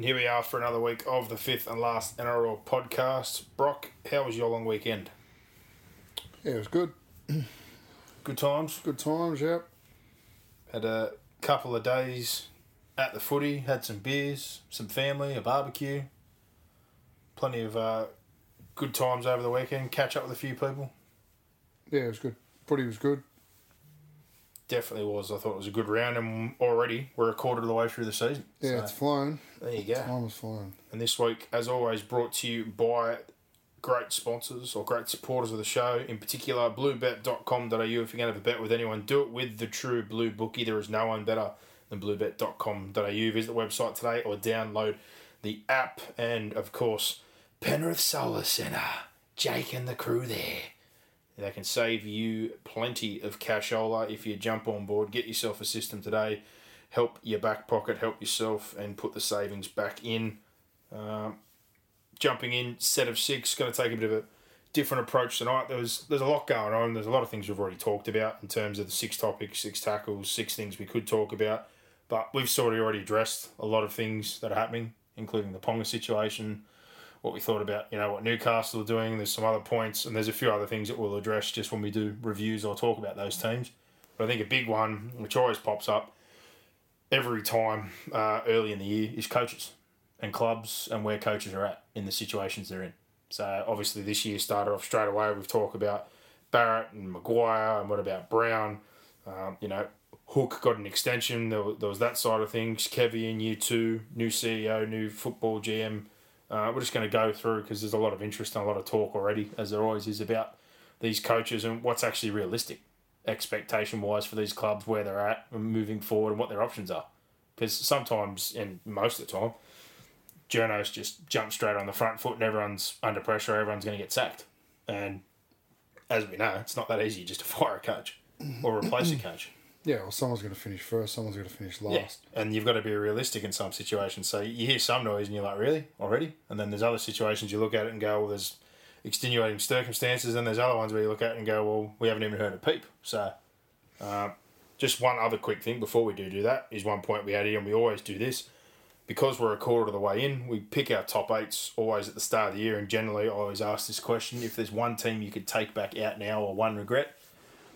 And here we are for another week of the fifth and last NRL podcast. Brock, how was your long weekend? Yeah, it was good. Good times. Good times, yep. Had a couple of days at the footy, had some beers, some family, a barbecue. Plenty of uh, good times over the weekend. Catch up with a few people. Yeah, it was good. Footy was good. Definitely was. I thought it was a good round, and already we're a quarter of the way through the season. Yeah, So, it's flown. There you go. Time was flying. And this week, as always, brought to you by great sponsors or great supporters of the show, in particular, bluebet.com.au. If you're going to have a bet with anyone, do it with the true blue bookie. There is no one better than bluebet.com.au. Visit the website today or download the app. And, of course, Penrith Solar Centre. Jake and the crew there. They can save you plenty of cashola if you jump on board. Get yourself a system today. Help your back pocket, help yourself, and put the savings back in. Um, jumping in, set of six, going to take a bit of a different approach tonight. There was there's a lot going on. There's a lot of things we've already talked about in terms of the six topics, six tackles, six things we could talk about. But we've sort of already addressed a lot of things that are happening, including the Ponga situation, what we thought about, you know, what Newcastle are doing. There's some other points, and there's a few other things that we'll address just when we do reviews or talk about those teams. But I think a big one, which always pops up every time uh, early in the year, is coaches and clubs and where coaches are at in the situations they're in. So obviously this year started off straight away. We've talked about Barrett and Maguire, and what about Brown? Um, you know, Hook got an extension. There was, there was that side of things. Kevy in year two, new CEO, new football GM. Uh, we're just going to go through because there's a lot of interest and a lot of talk already, as there always is about these coaches and what's actually realistic expectation wise for these clubs, where they're at and moving forward, and what their options are. Because sometimes, and most of the time, journos just jump straight on the front foot and everyone's under pressure, everyone's going to get sacked. And as we know, it's not that easy just to fire a coach or replace a coach. Yeah, well, someone's going to finish first, someone's going to finish last. Yeah. And you've got to be realistic in some situations. So you hear some noise and you're like, really? Already? And then there's other situations you look at it and go, well, there's extenuating circumstances. And there's other ones where you look at and go, well, we haven't even heard a peep. So uh, just one other quick thing before we do do that is one point we had here, and we always do this. Because we're a quarter of the way in, we pick our top eights always at the start of the year. And generally, I always ask this question if there's one team you could take back out now or one regret,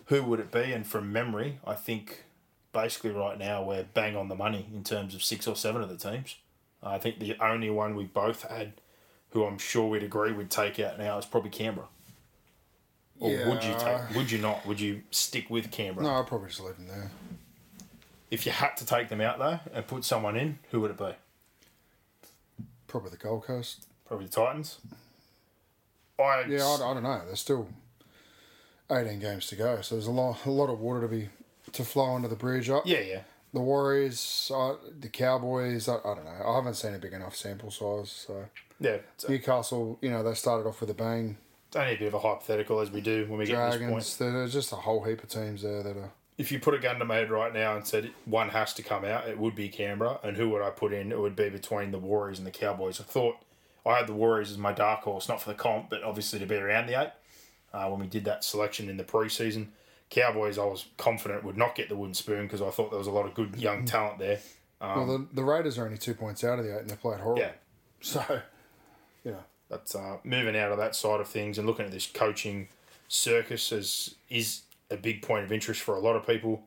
who would it be? And from memory, I think basically right now we're bang on the money in terms of six or seven of the teams. I think the only one we both had, who I'm sure we'd agree would take out now, is probably Canberra. Or would you take? Would you not? Would you stick with Canberra? No, I'd probably just leave them there. If you had to take them out though and put someone in, who would it be? Probably the Gold Coast. Probably the Titans. I Yeah, I, I don't know. There's still 18 games to go, so there's a lot, a lot of water to be to flow under the bridge. I, yeah, yeah. The Warriors, uh, the Cowboys. I, I don't know. I haven't seen a big enough sample size. So Yeah, so Newcastle, you know, they started off with a bang. it's only a bit of a hypothetical as we do when we get to this point. Dragons. There's just a whole heap of teams there that are. If you put a gun to my head right now and said one has to come out, it would be Canberra. And who would I put in? It would be between the Warriors and the Cowboys. I thought I had the Warriors as my dark horse, not for the comp, but obviously to be around the eight. Uh, when we did that selection in the preseason, Cowboys, I was confident would not get the wooden spoon because I thought there was a lot of good young talent there. well, the, the Raiders are only two points out of the eight, and they played horrible. Yeah, So, yeah. But uh, moving out of that side of things and looking at this coaching circus is is a big point of interest for a lot of people.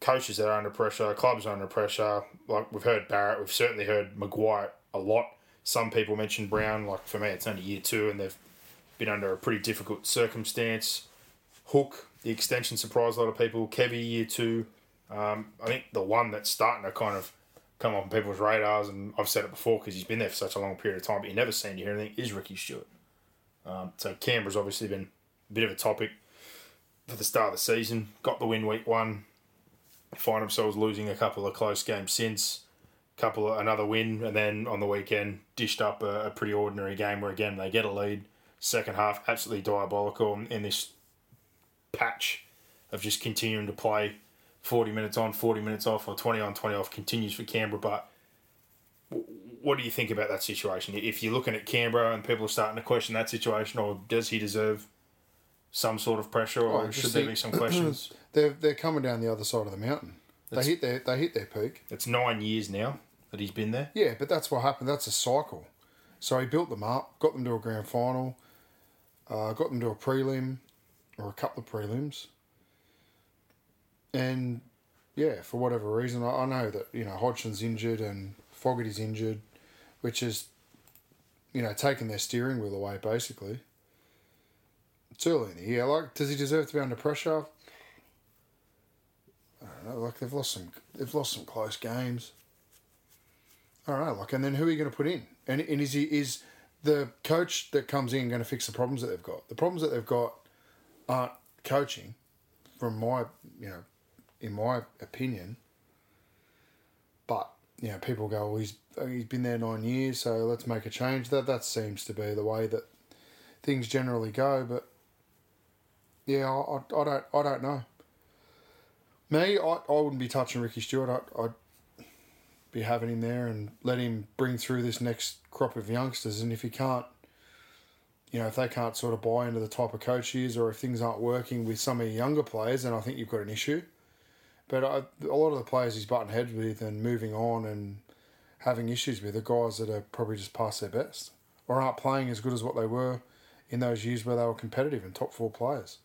Coaches that are under pressure, clubs are under pressure. Like we've heard Barrett, we've certainly heard Maguire a lot Some people mention Brown. Like for me, it's only year two, and they've been under a pretty difficult circumstance. Hook, the extension surprised a lot of people. Kevy, year two. Um, I think the one that's starting to kind of come on people's radars, and I've said it before because he's been there for such a long period of time, but you never seem to hear anything, is Ricky Stewart. Um, so Canberra's obviously been a bit of a topic for the start of the season. Got the win week one. Find themselves losing a couple of close games since. Couple of, another win, and then on the weekend dished up a, a pretty ordinary game where again they get a lead. Second half absolutely diabolical in this patch of just continuing to play 40 minutes on, 40 minutes off, or 20 on, 20 off continues for Canberra. But what do you think about that situation? If you're looking at Canberra and people are starting to question that situation, or does he deserve some sort of pressure, or Oh, should there the- be some questions? They're they're coming down the other side of the mountain. They hit their they hit their peak. it's nine years now that he's been there. Yeah, but that's what happened. That's a cycle. So he built them up, got them to a grand final, uh, got them to a prelim, or a couple of prelims. And yeah, for whatever reason, I, I know that you know Hodgson's injured and Fogarty's injured, which is, you know, taking their steering wheel away basically. It's early in the year. Like, does he deserve to be under pressure? I don't know. Like they've lost some, they've lost some close games. I don't know. Like, and then who are you going to put in? And, and is he is the coach that comes in going to fix the problems that they've got? The problems that they've got aren't coaching, from my you know, in my opinion. But you know, people go, well, he's he's been there nine years, so let's make a change. That that seems to be the way that things generally go. But yeah, I, I, I don't I don't know. Me, I, I wouldn't be touching Ricky Stewart. I, I'd be having him there and let him bring through this next crop of youngsters. And if he can't, you know, if they can't sort of buy into the type of coach he is, or if things aren't working with some of your younger players, then I think you've got an issue. But I, a lot of the players he's butting heads with and moving on and having issues with are guys that are probably just past their best or aren't playing as good as what they were in those years where they were competitive and top four players.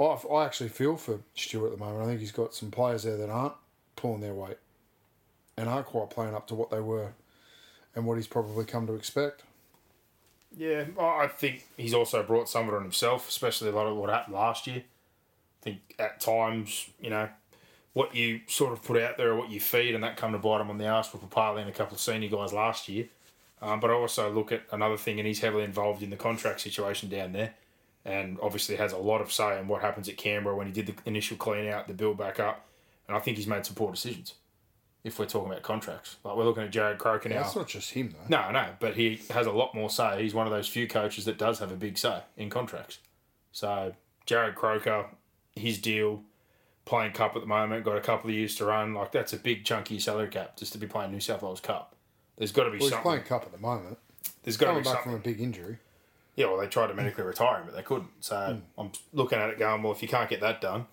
I, I actually feel for Stewart at the moment. I think he's got some players there that aren't pulling their weight and aren't quite playing up to what they were and what he's probably come to expect. Yeah, I think he's also brought some of it on himself, especially a lot of what happened last year. I think at times, you know, what you sort of put out there or what you feed, and that come to bite him on the arse with Papalii and a couple of senior guys last year. Um, but I also look at another thing, and he's heavily involved in the contract situation down there, and obviously has a lot of say in what happens at Canberra when he did the initial clean out, the build back up, and I think he's made some poor decisions. If we're talking about contracts, like we're looking at Jarrod Croker now. That's not just him, though. No, no, but he has a lot more say. He's one of those few coaches that does have a big say in contracts. So Jarrod Croker, his deal, playing cup at the moment, got a couple of years to run. Like that's a big chunky salary cap just to be playing New South Wales Cup. There's got to be Well, he's playing cup at the moment. There's got to Coming be back something. from a big injury. Yeah, well, they tried to medically retire him, but they couldn't. So Hmm. I'm looking at it going, well, if you can't get that done,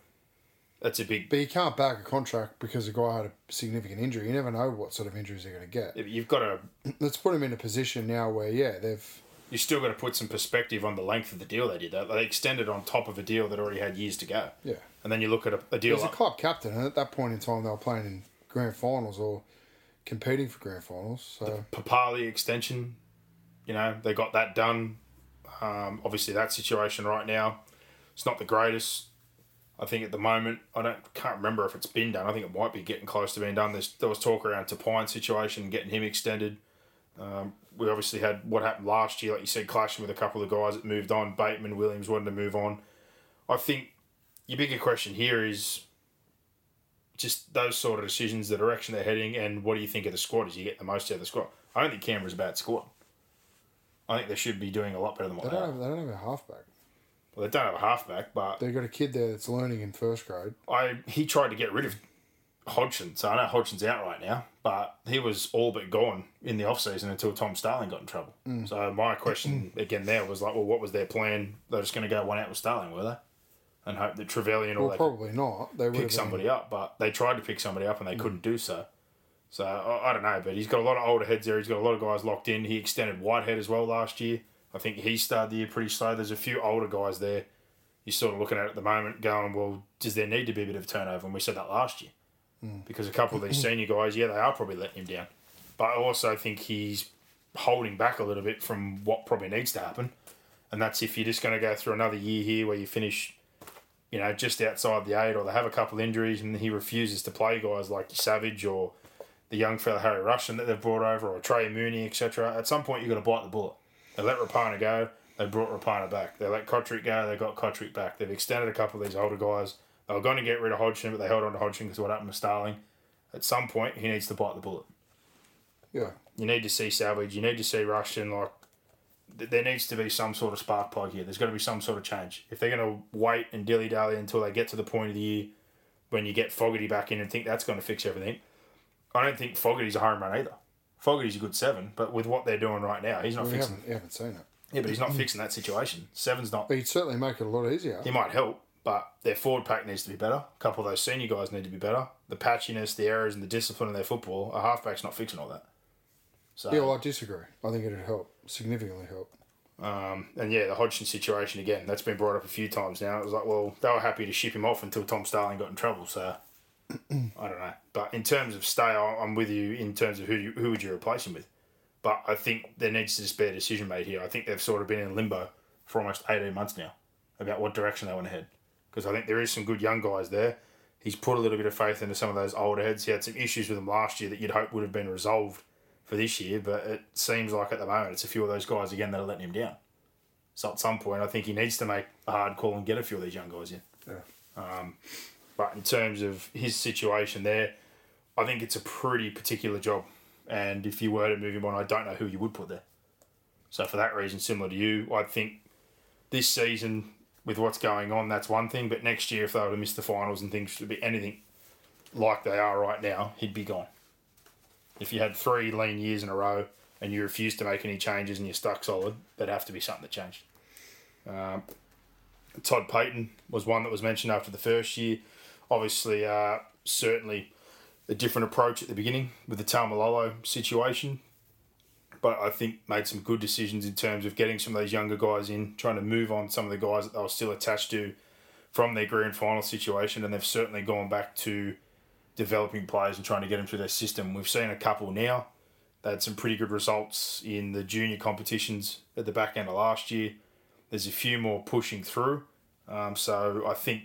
that's a big. But you can't back a contract because a guy had a significant injury. You never know what sort of injuries they're going to get. You've got to. Let's put him in a position now where, yeah, they've. You still got to put some perspective on the length of the deal they did. That they extended on top of a deal that already had years to go. Yeah. And then you look at a, a deal. He's a club captain, and at that point in time, they were playing in grand finals or competing for grand finals. So, the Papalii extension, you know, they got that done. Um, obviously, that situation right now, it's not the greatest. I think at the moment, I don't can't remember if it's been done. I think it might be getting close to being done. There's, there was talk around Tapine situation, getting him extended. Um, we obviously had what happened last year, like you said, clashing with a couple of guys that moved on. Bateman, Williams wanted to move on. I think your bigger question here is just those sort of decisions, the direction they're heading, and what do you think of the squad as you get the most out of the squad? I don't think Canberra's a bad squad. I think they should be doing a lot better than what they they, don't are. have, they don't have a halfback. Well, they don't have a halfback, but They've got a kid there that's learning in first grade. I he tried to get rid of Hodgson, so I know Hodgson's out right now, but he was all but gone in the off season until Tom Starling got in trouble. Mm. So my question again there was like, well, what was their plan? They're just going to go one out with Starling, were they? And hope that Trevelyan or Well, they could probably not. They would pick have somebody up, but they tried to pick somebody up and they couldn't do so. So I, I don't know, but he's got a lot of older heads there. He's got a lot of guys locked in. He extended Whitehead as well last year. I think he started the year pretty slow. There's a few older guys there. You're sort of looking at at the moment, going, well, does there need to be a bit of turnover? And we said that last year hmm. because a couple of these senior guys, yeah, they are probably letting him down. But I also think he's holding back a little bit from what probably needs to happen. And that's if you're just going to go through another year here where you finish, you know, just outside the eight, or they have a couple of injuries and he refuses to play guys like Savage or the young fella Harry Rushton that they've brought over, or Trey Mooney, etc. At some point, you've got to bite the bullet. They let Rapana go, they brought Rapana back. They let Kotrick go, they got Kotrick back. They've extended a couple of these older guys. They were going to get rid of Hodgson, but they held on to Hodgson because what happened with Starling. At some point, he needs to bite the bullet. Yeah. You need to see Savage. You need to see Rushton. Like, th- there needs to be some sort of spark plug here. There's got to be some sort of change. If they're going to wait and dilly dally until they get to the point of the year when you get Fogarty back in and think that's going to fix everything, I don't think Fogarty's a home run either. Fogarty's a good seven, but with what they're doing right now, he's not We fixing. haven't, you haven't seen it. Yeah, but he's not fixing that situation. Seven's not. But he'd certainly make it a lot easier. He might help, but their forward pack needs to be better. A couple of those senior guys need to be better. The patchiness, the errors, and the discipline in their football, a halfback's not fixing all that. So, Yeah, well, I disagree. I think it'd help, significantly help. um, and yeah, the Hodgson situation again, that's been brought up a few times now. It was like, well, they were happy to ship him off until Tom Starling got in trouble. So I don't know. But in terms of stay, I'm with you in terms of who you, who would you replace him with. But I think there needs to just be a decision made here. I think they've sort of been in limbo for almost 18 months now about what direction they want to head. Because I think there is some good young guys there. He's put a little bit of faith into some of those older heads. He had some issues with them last year that you'd hope would have been resolved for this year, but it seems like at the moment it's a few of those guys again that are letting him down. So at some point, I think he needs to make a hard call and get a few of these young guys in. Um, Yeah. But in terms of his situation there, I think it's a pretty particular job. And if you were to move him on, I don't know who you would put there. So for that reason, similar to you, I think this season with what's going on, that's one thing. But next year, if they were to miss the finals and things to be anything like they are right now, he'd be gone. If you had three lean years in a row and you refused to make any changes and you're stuck solid, there'd have to be something that changed. Um, Todd Payten was one that was mentioned after the first year. Obviously, uh, certainly a different approach at the beginning with the Taumalolo situation, but I think made some good decisions in terms of getting some of those younger guys in, trying to move on some of the guys that they were still attached to from their grand final situation, and they've certainly gone back to developing players and trying to get them through their system. We've seen a couple now. They had some pretty good results in the junior competitions at the back end of last year. There's a few more pushing through. Um, so I think,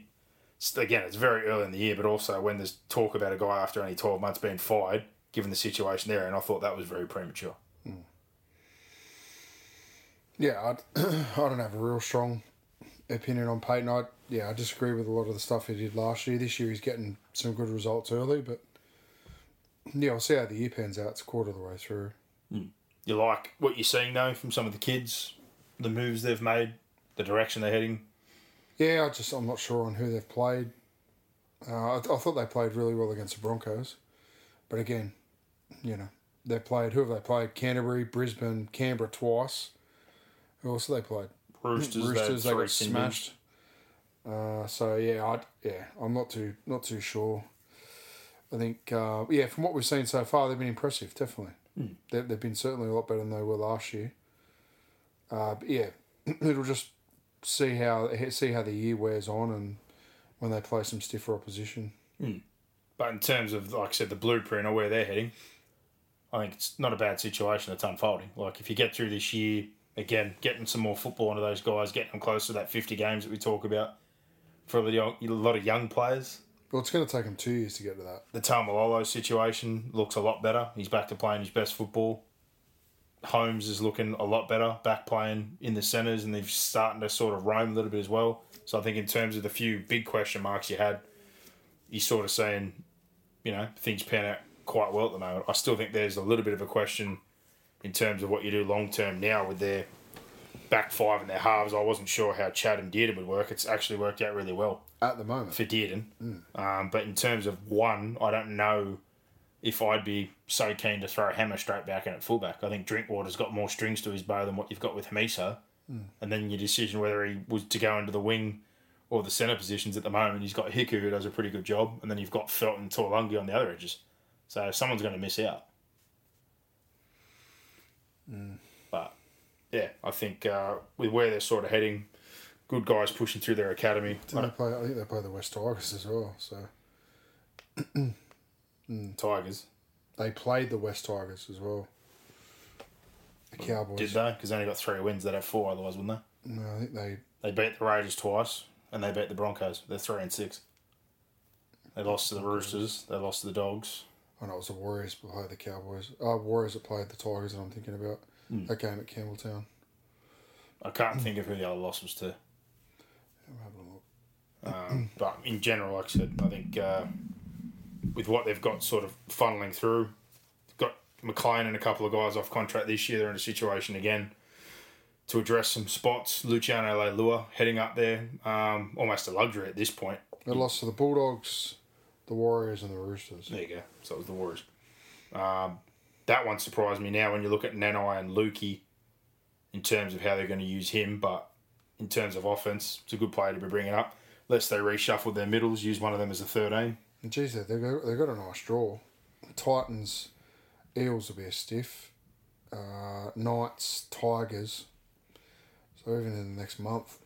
again, it's very early in the year, but also when there's talk about a guy after only 12 months being fired, given the situation there, and I thought that was very premature. Hmm. Yeah, I, I don't have a real strong opinion on Payten. I yeah, I disagree with a lot of the stuff he did last year. This year he's getting some good results early, but yeah, I'll see how the year pans out. It's a quarter of the way through. Hmm. You like what you're seeing, though, from some of the kids, the moves they've made, the direction they're heading? Yeah, I just I'm not sure on who they've played. Uh, I, I thought they played really well against the Broncos, but again, you know they played. Who have they played? Canterbury, Brisbane, Canberra twice. Who else have they played? Roosters, Roosters they got smashed. Uh, so yeah, I yeah, I'm not too not too sure. I think uh, yeah, from what we've seen so far, they've been impressive. Definitely, they, they've been certainly a lot better than they were last year. Uh, but yeah, it'll just see how see how the year wears on and when they play some stiffer opposition. Hmm. But in terms of, like I said, the blueprint or where they're heading, I think it's not a bad situation that's unfolding. Like if you get through this year, again, getting some more football into those guys, getting them close to that 50 games that we talk about for a a lot of young players. Well, it's going to take them two years to get to that. The Taumalolo situation looks a lot better. He's back to playing his best football. Holmes is looking a lot better, back playing in the centres, and they're starting to sort of roam a little bit as well. So I think in terms of the few big question marks you had, you're sort of saying, you know, things pan out quite well at the moment. I still think there's a little bit of a question in terms of what you do long term now with their back five and their halves. I wasn't sure how Chad and Dearden would work. It's actually worked out really well At the moment, for Dearden. Um, but in terms of one, I don't know if I'd be so keen to throw a Hammer straight back in at fullback. I think Drinkwater's got more strings to his bow than what you've got with Hamiso. And then your decision whether he was to go into the wing or the centre positions at the moment, he's got Hiku who does a pretty good job, and then you've got Felton and Taulagi on the other edges. So someone's going to miss out. But yeah, I think uh, with where they're sort of heading, good guys pushing through their academy. They play, I think they play the West Tigers as well. So Tigers. they played the West Tigers as well. The Cowboys. Did they? Because they only got three wins. They'd have four otherwise, wouldn't they? No, I think they. They beat the Raiders twice, and they beat the Broncos. They're three and six. They lost to the Roosters. They lost to the Dogs. I know it was the Warriors that played the Cowboys. Oh, Warriors that played the Tigers. That I'm thinking about Hmm. that game at Campbelltown. I can't think of who the other loss was to. I'm having a look. Um, but in general, like I said, I think uh, with what they've got sort of funneling through, got McLean and a couple of guys off contract this year. They're in a situation again to address some spots. Luciano Leilua heading up there, um, almost a luxury at this point. They lost to the Bulldogs, the Warriors, and the Roosters. There you go. So it was the Warriors. Um, that one surprised me now when you look at Nanai and Luki in terms of how they're going to use him, but in terms of offense, it's a good player to be bringing up. Unless they reshuffle their middles, use one of them as a 13. Geez, they they got, they got a nice draw. Titans, Eels will be a stiff. Uh, Knights, Tigers. So even in the next month,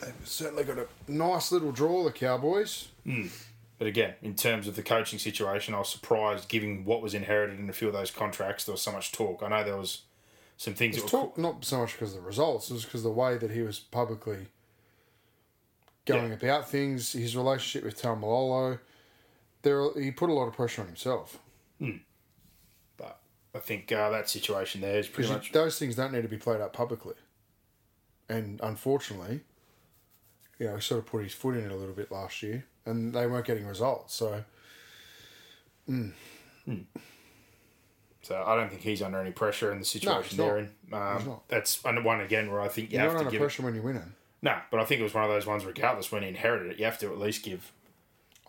they've certainly got a nice little draw. The Cowboys. But again, in terms of the coaching situation, I was surprised, given what was inherited in a few of those contracts, there was so much talk. I know there was some things It's that were talk not so much because of the results, it's because the way that he was publicly going Yeah. about things, his relationship with Taumalolo. There, he put a lot of pressure on himself. but I think uh, that situation there is pretty much those things don't need to be played out publicly. And unfortunately, you know, he sort of put his foot in it a little bit last year, and they weren't getting results. So So I don't think he's under any pressure in the situation he's they're in. Um. That's and one again where I think you you're have not to under give. pressure when you're winning. No, but I think it was one of those ones. Regardless, when he inherited it, you have to at least give.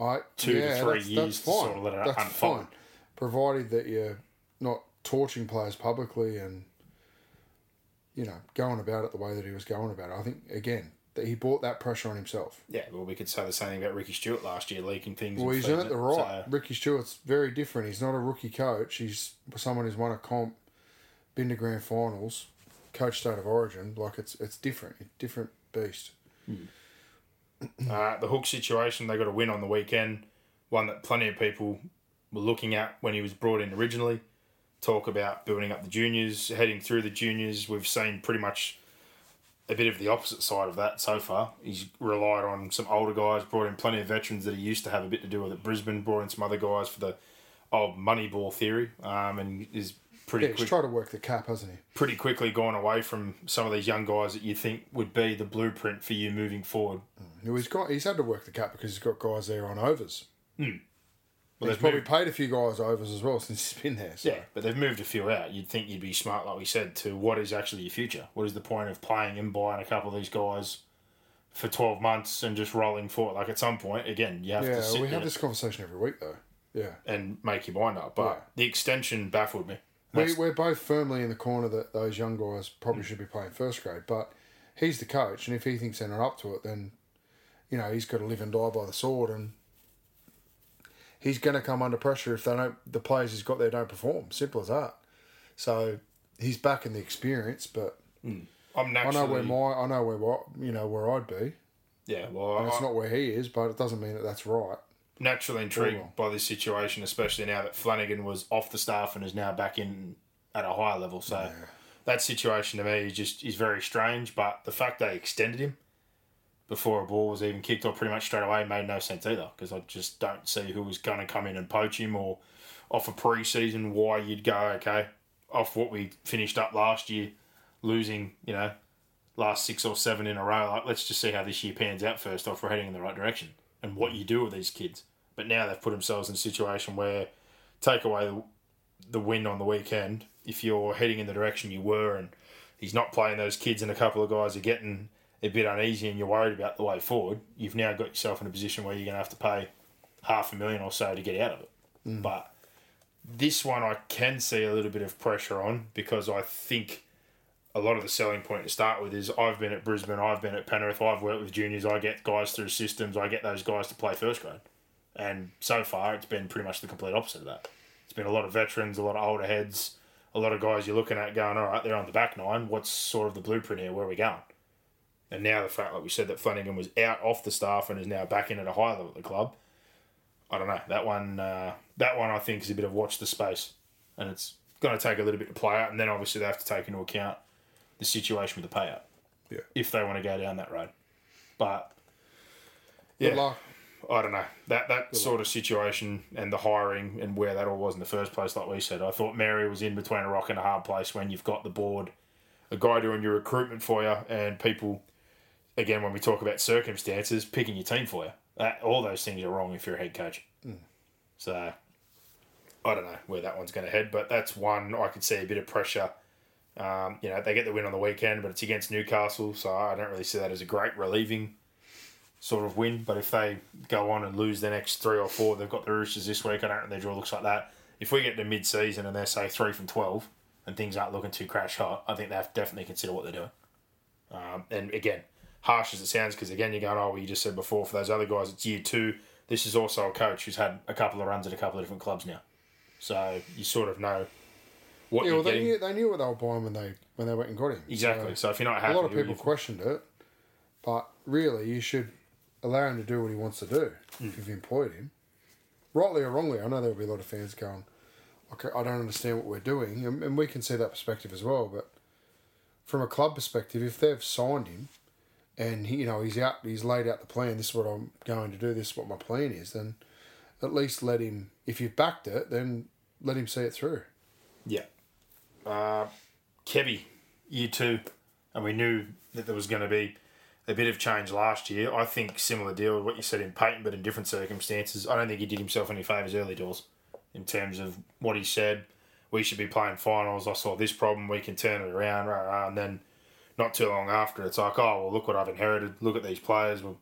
I Two to three that's, years that's to fine. sort of let it that's unfold. fine, provided that you're not torching players publicly and you know going about it the way that he was going about it. I think again that he brought that pressure on himself. Yeah, well, we could say the same thing about Ricky Stewart last year, leaking things. Well, he's earned the right. So, Ricky Stewart's very different. He's not a rookie coach. He's someone who's won a comp, been to grand finals, coach state of origin. Like it's it's different, different beast. Hmm. Uh, the Hook situation, they got a win on the weekend. One that plenty of people were looking at when he was brought in originally. Talk about building up the juniors, heading through the juniors. We've seen pretty much a bit of the opposite side of that so far. He's relied on some older guys, brought in plenty of veterans that he used to have a bit to do with at Brisbane, brought in some other guys for the old money ball theory, um, and is pretty Yeah, he's quick tried to work the cap, hasn't he? pretty quickly gone away from some of these young guys that you think would be the blueprint for you moving forward. No, He's got he's had to work the cap because he's got guys there on overs. Hmm. Well, he's they've probably moved, paid a few guys overs as well since he's been there. So. yeah, but they've moved a few out. You'd think you'd be smart, like we said, to what is actually your future. What is the point of playing and buying a couple of these guys for twelve months and just rolling forward? Like at some point, again, you have Yeah, to sit we have this conversation every week though. Yeah. and make your mind up. But Yeah. the extension baffled me. We, we're both firmly in the corner that those young guys probably hmm. should be playing first grade, but he's the coach, and if he thinks they're not up to it, then you know he's got to live and die by the sword, and he's going to come under pressure if they don't. The players he's got there don't perform. Simple as that. So he's back in the experience, but hmm. I'm naturally... I know where my I know where what you know where I'd be, yeah, well, and I, it's not where he is, but it doesn't mean that that's right. naturally intrigued well. by this situation, especially now that Flanagan was off the staff and is now back in at a higher level. So that situation to me is just is very strange. But the fact they extended him before a ball was even kicked off pretty much straight away made no sense either because I just don't see who was going to come in and poach him or off a pre-season why you'd go okay off what we finished up last year losing you know last six or seven in a row. Like let's just see how this year pans out first off we're heading in the right direction and what you do with these kids. But now they've put themselves in a situation where take away the, the win on the weekend if you're heading in the direction you were and he's not playing those kids and a couple of guys are getting a bit uneasy and you're worried about the way forward, you've now got yourself in a position where you're going to have to pay half a million or so to get out of it. Mm. But this one I can see a little bit of pressure on because I think a lot of the selling point to start with is I've been at Brisbane, I've been at Penrith, I've worked with juniors, I get guys through systems, I get those guys to play first grade. And so far, it's been pretty much the complete opposite of that. It's been a lot of veterans, a lot of older heads, a lot of guys you're looking at going, all right, they're on the back nine. What's sort of the blueprint here? Where are we going? And now the fact, like we said, that Flanagan was out off the staff and is now back in at a high level at the club. I don't know that one. Uh, that one I think is a bit of watch the space, and it's going to take a little bit to play out, and then obviously they have to take into account the situation with the payout Yeah. if they want to go down that road. But Good yeah, luck. I don't know that that sort of situation and the hiring and where that all was in the first place. Like we said, I thought Mary was in between a rock and a hard place when you've got the board, a guy doing your recruitment for you, and people. Again, when we talk about circumstances, picking your team for you, that, all those things are wrong if you're a head coach. So, I don't know where that one's going to head, but that's one I could see a bit of pressure. Um, you know, they get the win on the weekend, but it's against Newcastle, so I don't really see that as a great relieving sort of win. But if they go on and lose the next three or four, they've got the Roosters this week. I don't think their draw looks like that. If we get to mid season and they're say three from twelve and things aren't looking too crash hot, I think they have to definitely consider what they're doing. Um, and again, harsh as it sounds, because again you're going, oh, well, you just said before for those other guys, it's year two. This is also a coach who's had a couple of runs at a couple of different clubs now, so you sort of know what Yeah, you're well, they getting. knew, they knew what they were buying when they when they went and got him. Exactly. So So, if you're not happy, a lot of people questioned it, but really, you should allow him to do what he wants to do Hmm. if you've employed him. Rightly or wrongly, I know there'll be a lot of fans going, okay, I don't understand what we're doing, and, and we can see that perspective as well. But from a club perspective, if they've signed him and you know he's out, he's laid out the plan. This is what I'm going to do. This is what my plan is. Then at least let him. If you've backed it, then let him see it through. Yeah. Uh, Kevy, year two, and we knew that there was going to be a bit of change last year. I think similar deal with what you said in Payten, but in different circumstances. I don't think he did himself any favours early doors in terms of what he said. We should be playing finals. I saw this problem. We can turn it around. Rah, rah, and then not too long after, it's like, oh, well, look what I've inherited. Look at these players. Well,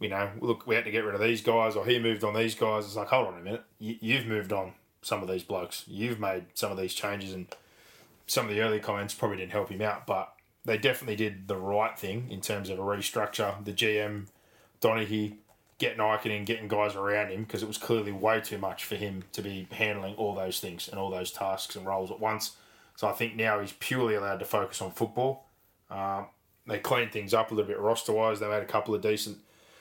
you know, look, we had to get rid of these guys, or he moved on these guys. It's like, hold on a minute. You, you've moved on some of these blokes. You've made some of these changes, and some of the early comments probably didn't help him out, but they definitely did the right thing in terms of a restructure. The GM, Donaghy, getting Ikin in, getting guys around him, because it was clearly way too much for him to be handling all those things and all those tasks and roles at once. So I think now he's purely allowed to focus on football. Um, they cleaned things up a little bit roster wise. They made a couple of decent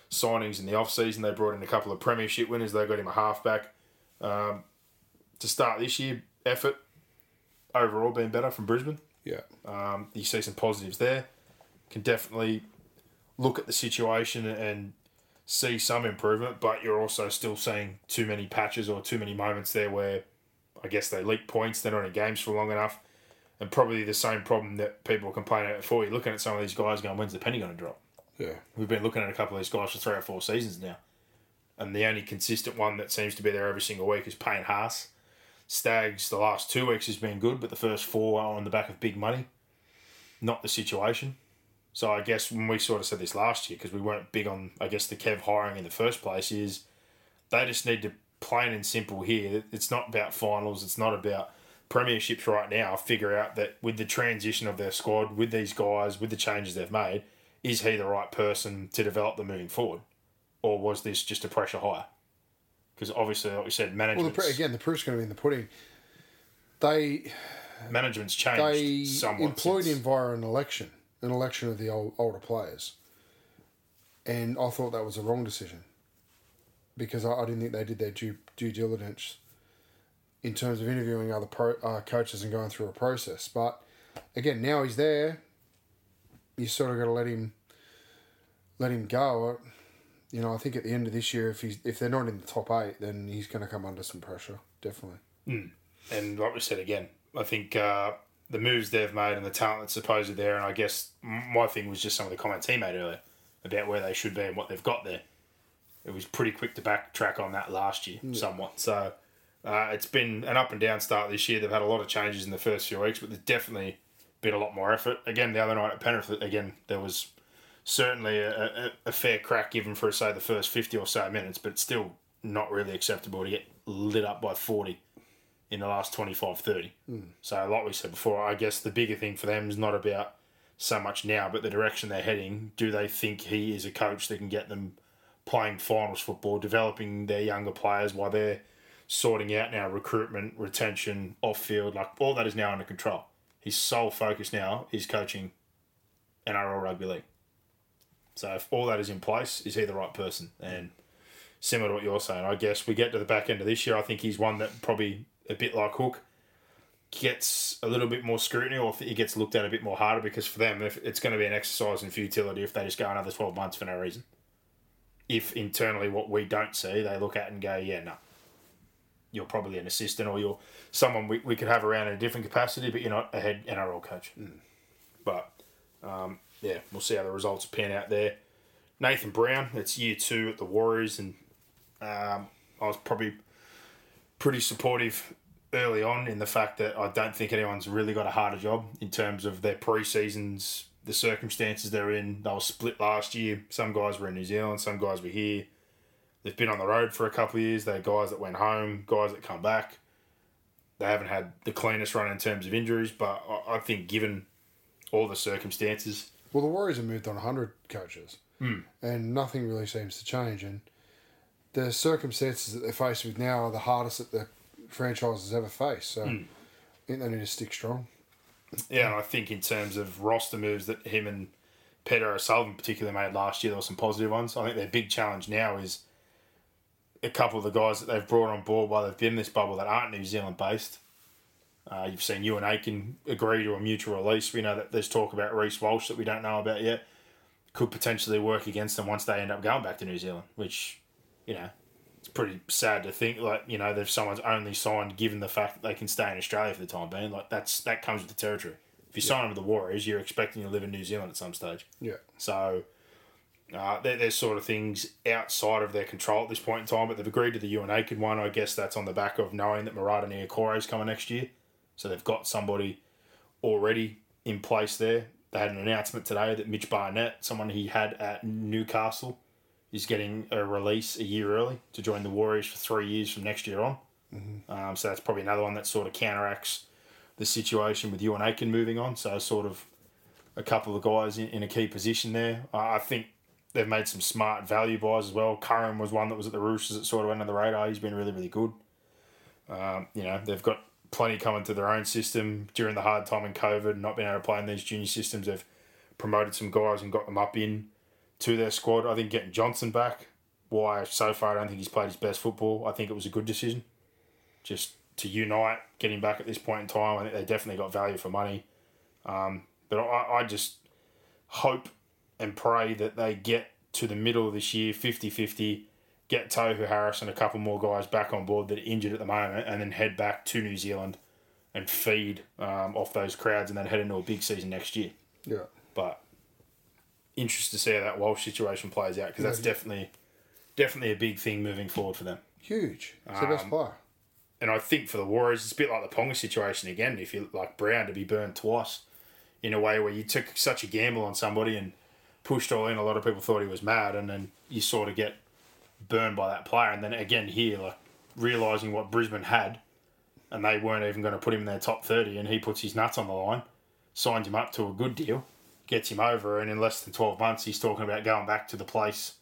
signings in the off season. They brought in a couple of premiership winners. They got him a halfback. Um, to start this year, effort overall been better from Brisbane. Yeah. Um, you see some positives there. Can definitely look at the situation and see some improvement, but you're also still seeing too many patches or too many moments there where I guess they leak points. They're not in games for long enough. And probably the same problem that people were complaining about before. You're looking at some of these guys going, when's the penny going to drop? Yeah. We've been looking at a couple of these guys for three or four seasons now. And the only consistent one that seems to be there every single week is Payne Haas. Staggs, the last two weeks has been good, but the first four are on the back of big money. Not the situation. So I guess when we sort of said this last year, because we weren't big on, I guess, the Kev hiring in the first place, is they just need to, plain and simple here, it's not about finals, it's not about premierships right now, figure out that with the transition of their squad, with these guys, with the changes they've made, is he the right person to develop them moving forward? Or was this just a pressure hire? Because obviously, like we said, Well, management the, again, the proof's going to be in the pudding. They management's changed they somewhat. employed since- him via an election, an election of the old, older players, and I thought that was a wrong decision because I, I didn't think they did their due due diligence in terms of interviewing other pro, uh, coaches and going through a process. But again, now he's there. You sort of got to let him let him go. You know, I think at the end of this year, if he's if they're not in the top eight, then he's going to come under some pressure. Definitely. and like we said again, I think uh, the moves they've made and the talent that's supposedly there, and I guess my thing was just some of the comments he made earlier about where they should be and what they've got there. It was pretty quick to backtrack on that last year, somewhat. So uh, it's been an up and down start this year. They've had a lot of changes in the first few weeks, but there's definitely been a lot more effort. Again, the other night at Penrith, again there was certainly a, a, a fair crack given for say the first fifty or so minutes, but still not really acceptable to get lit up by forty in the last 25, 30. So, like we said before, I guess the bigger thing for them is not about so much now, but the direction they're heading. Do they think he is a coach that can get them playing finals football, developing their younger players while they're sorting out now recruitment, retention, off field? Like, all that is now under control. His sole focus now is coaching NRL rugby league. So, if all that is in place, is he the right person? And similar to what you're saying, I guess we get to the back end of this year. I think he's one that probably a bit like Hook. gets a little bit more scrutiny or it gets looked at a bit more harder because for them if it's going to be an exercise in futility if they just go another 12 months for no reason if internally what we don't see they look at and go yeah no you're probably an assistant or you're someone we, we could have around in a different capacity but you're not a head NRL coach but um, yeah we'll see how the results pan out there Nathan Brown it's year two at the Warriors and um, I was probably pretty supportive early on in the fact that I don't think anyone's really got a harder job in terms of their pre seasons, the circumstances they're in. They were split last year. Some guys were in New Zealand, some guys were here. They've been on the road for a couple of years. They're guys that went home, guys that come back. They haven't had the cleanest run in terms of injuries, but I, I think given all the circumstances, Well, the Warriors have moved on 100 coaches, hmm. and nothing really seems to change. And the circumstances that they're faced with now are the hardest that the franchise has ever faced. So hmm. I think they need to stick strong. Yeah, and I think in terms of roster moves that him and Peter O'Sullivan particularly made last year, there were some positive ones. I think their big challenge now is a couple of the guys that they've brought on board while they've been in this bubble that aren't New Zealand based. Uh, you've seen Euan Aitken agree to a mutual release. We know that there's talk about Reece Walsh that we don't know about yet. Could potentially work against them once they end up going back to New Zealand, which, you know, it's pretty sad to think like you know, if someone's only signed given the fact that they can stay in Australia for the time being, like that's that comes with the territory. If you sign with the Warriors, you're expecting to live in New Zealand at some stage. Yeah. So uh, there, there's sort of things outside of their control at this point in time, but they've agreed to the Euan Aitken one. I guess that's on the back of knowing that Marata Niukore is coming next year. So they've got somebody already in place there. They had an announcement today that Mitch Barnett, someone he had at Newcastle, is getting a release a year early to join the Warriors for three years from next year on. Um, so that's probably another one that sort of counteracts the situation with Euan Aitken moving on. So sort of a couple of guys in, in a key position there. I I think they've made some smart value buys as well. Curran was one that was at the Roosters that sort of went under the radar. He's been really, really good. Um, you know, they've got plenty coming to their own system during the hard time in COVID, not being able to play in these junior systems. They've promoted some guys and got them up in to their squad. I think getting Johnson back, why so far I don't think he's played his best football. I think it was a good decision. Just to unite, getting back at this point in time, I think they definitely got value for money. Um, but I, I just hope and pray that they get to the middle of this year 50 50, get Tohu Harris and a couple more guys back on board that are injured at the moment, and then head back to New Zealand and feed um, off those crowds and then head into a big season next year. Yeah. But interested to see how that Walsh situation plays out because that's definitely definitely a big thing moving forward for them. Huge. It's the best player. And I think for the Warriors, it's a bit like the Ponga situation again. If you like Brown to be burned twice, in a way where you took such a gamble on somebody and pushed all in, a lot of people thought he was mad, and then you sort of get burned by that player. And then again here, like realizing what Brisbane had, and they weren't even going to put him in their top thirty, and he puts his nuts on the line, signs him up to a good deal, gets him over, and in less than twelve months, he's talking about going back to the place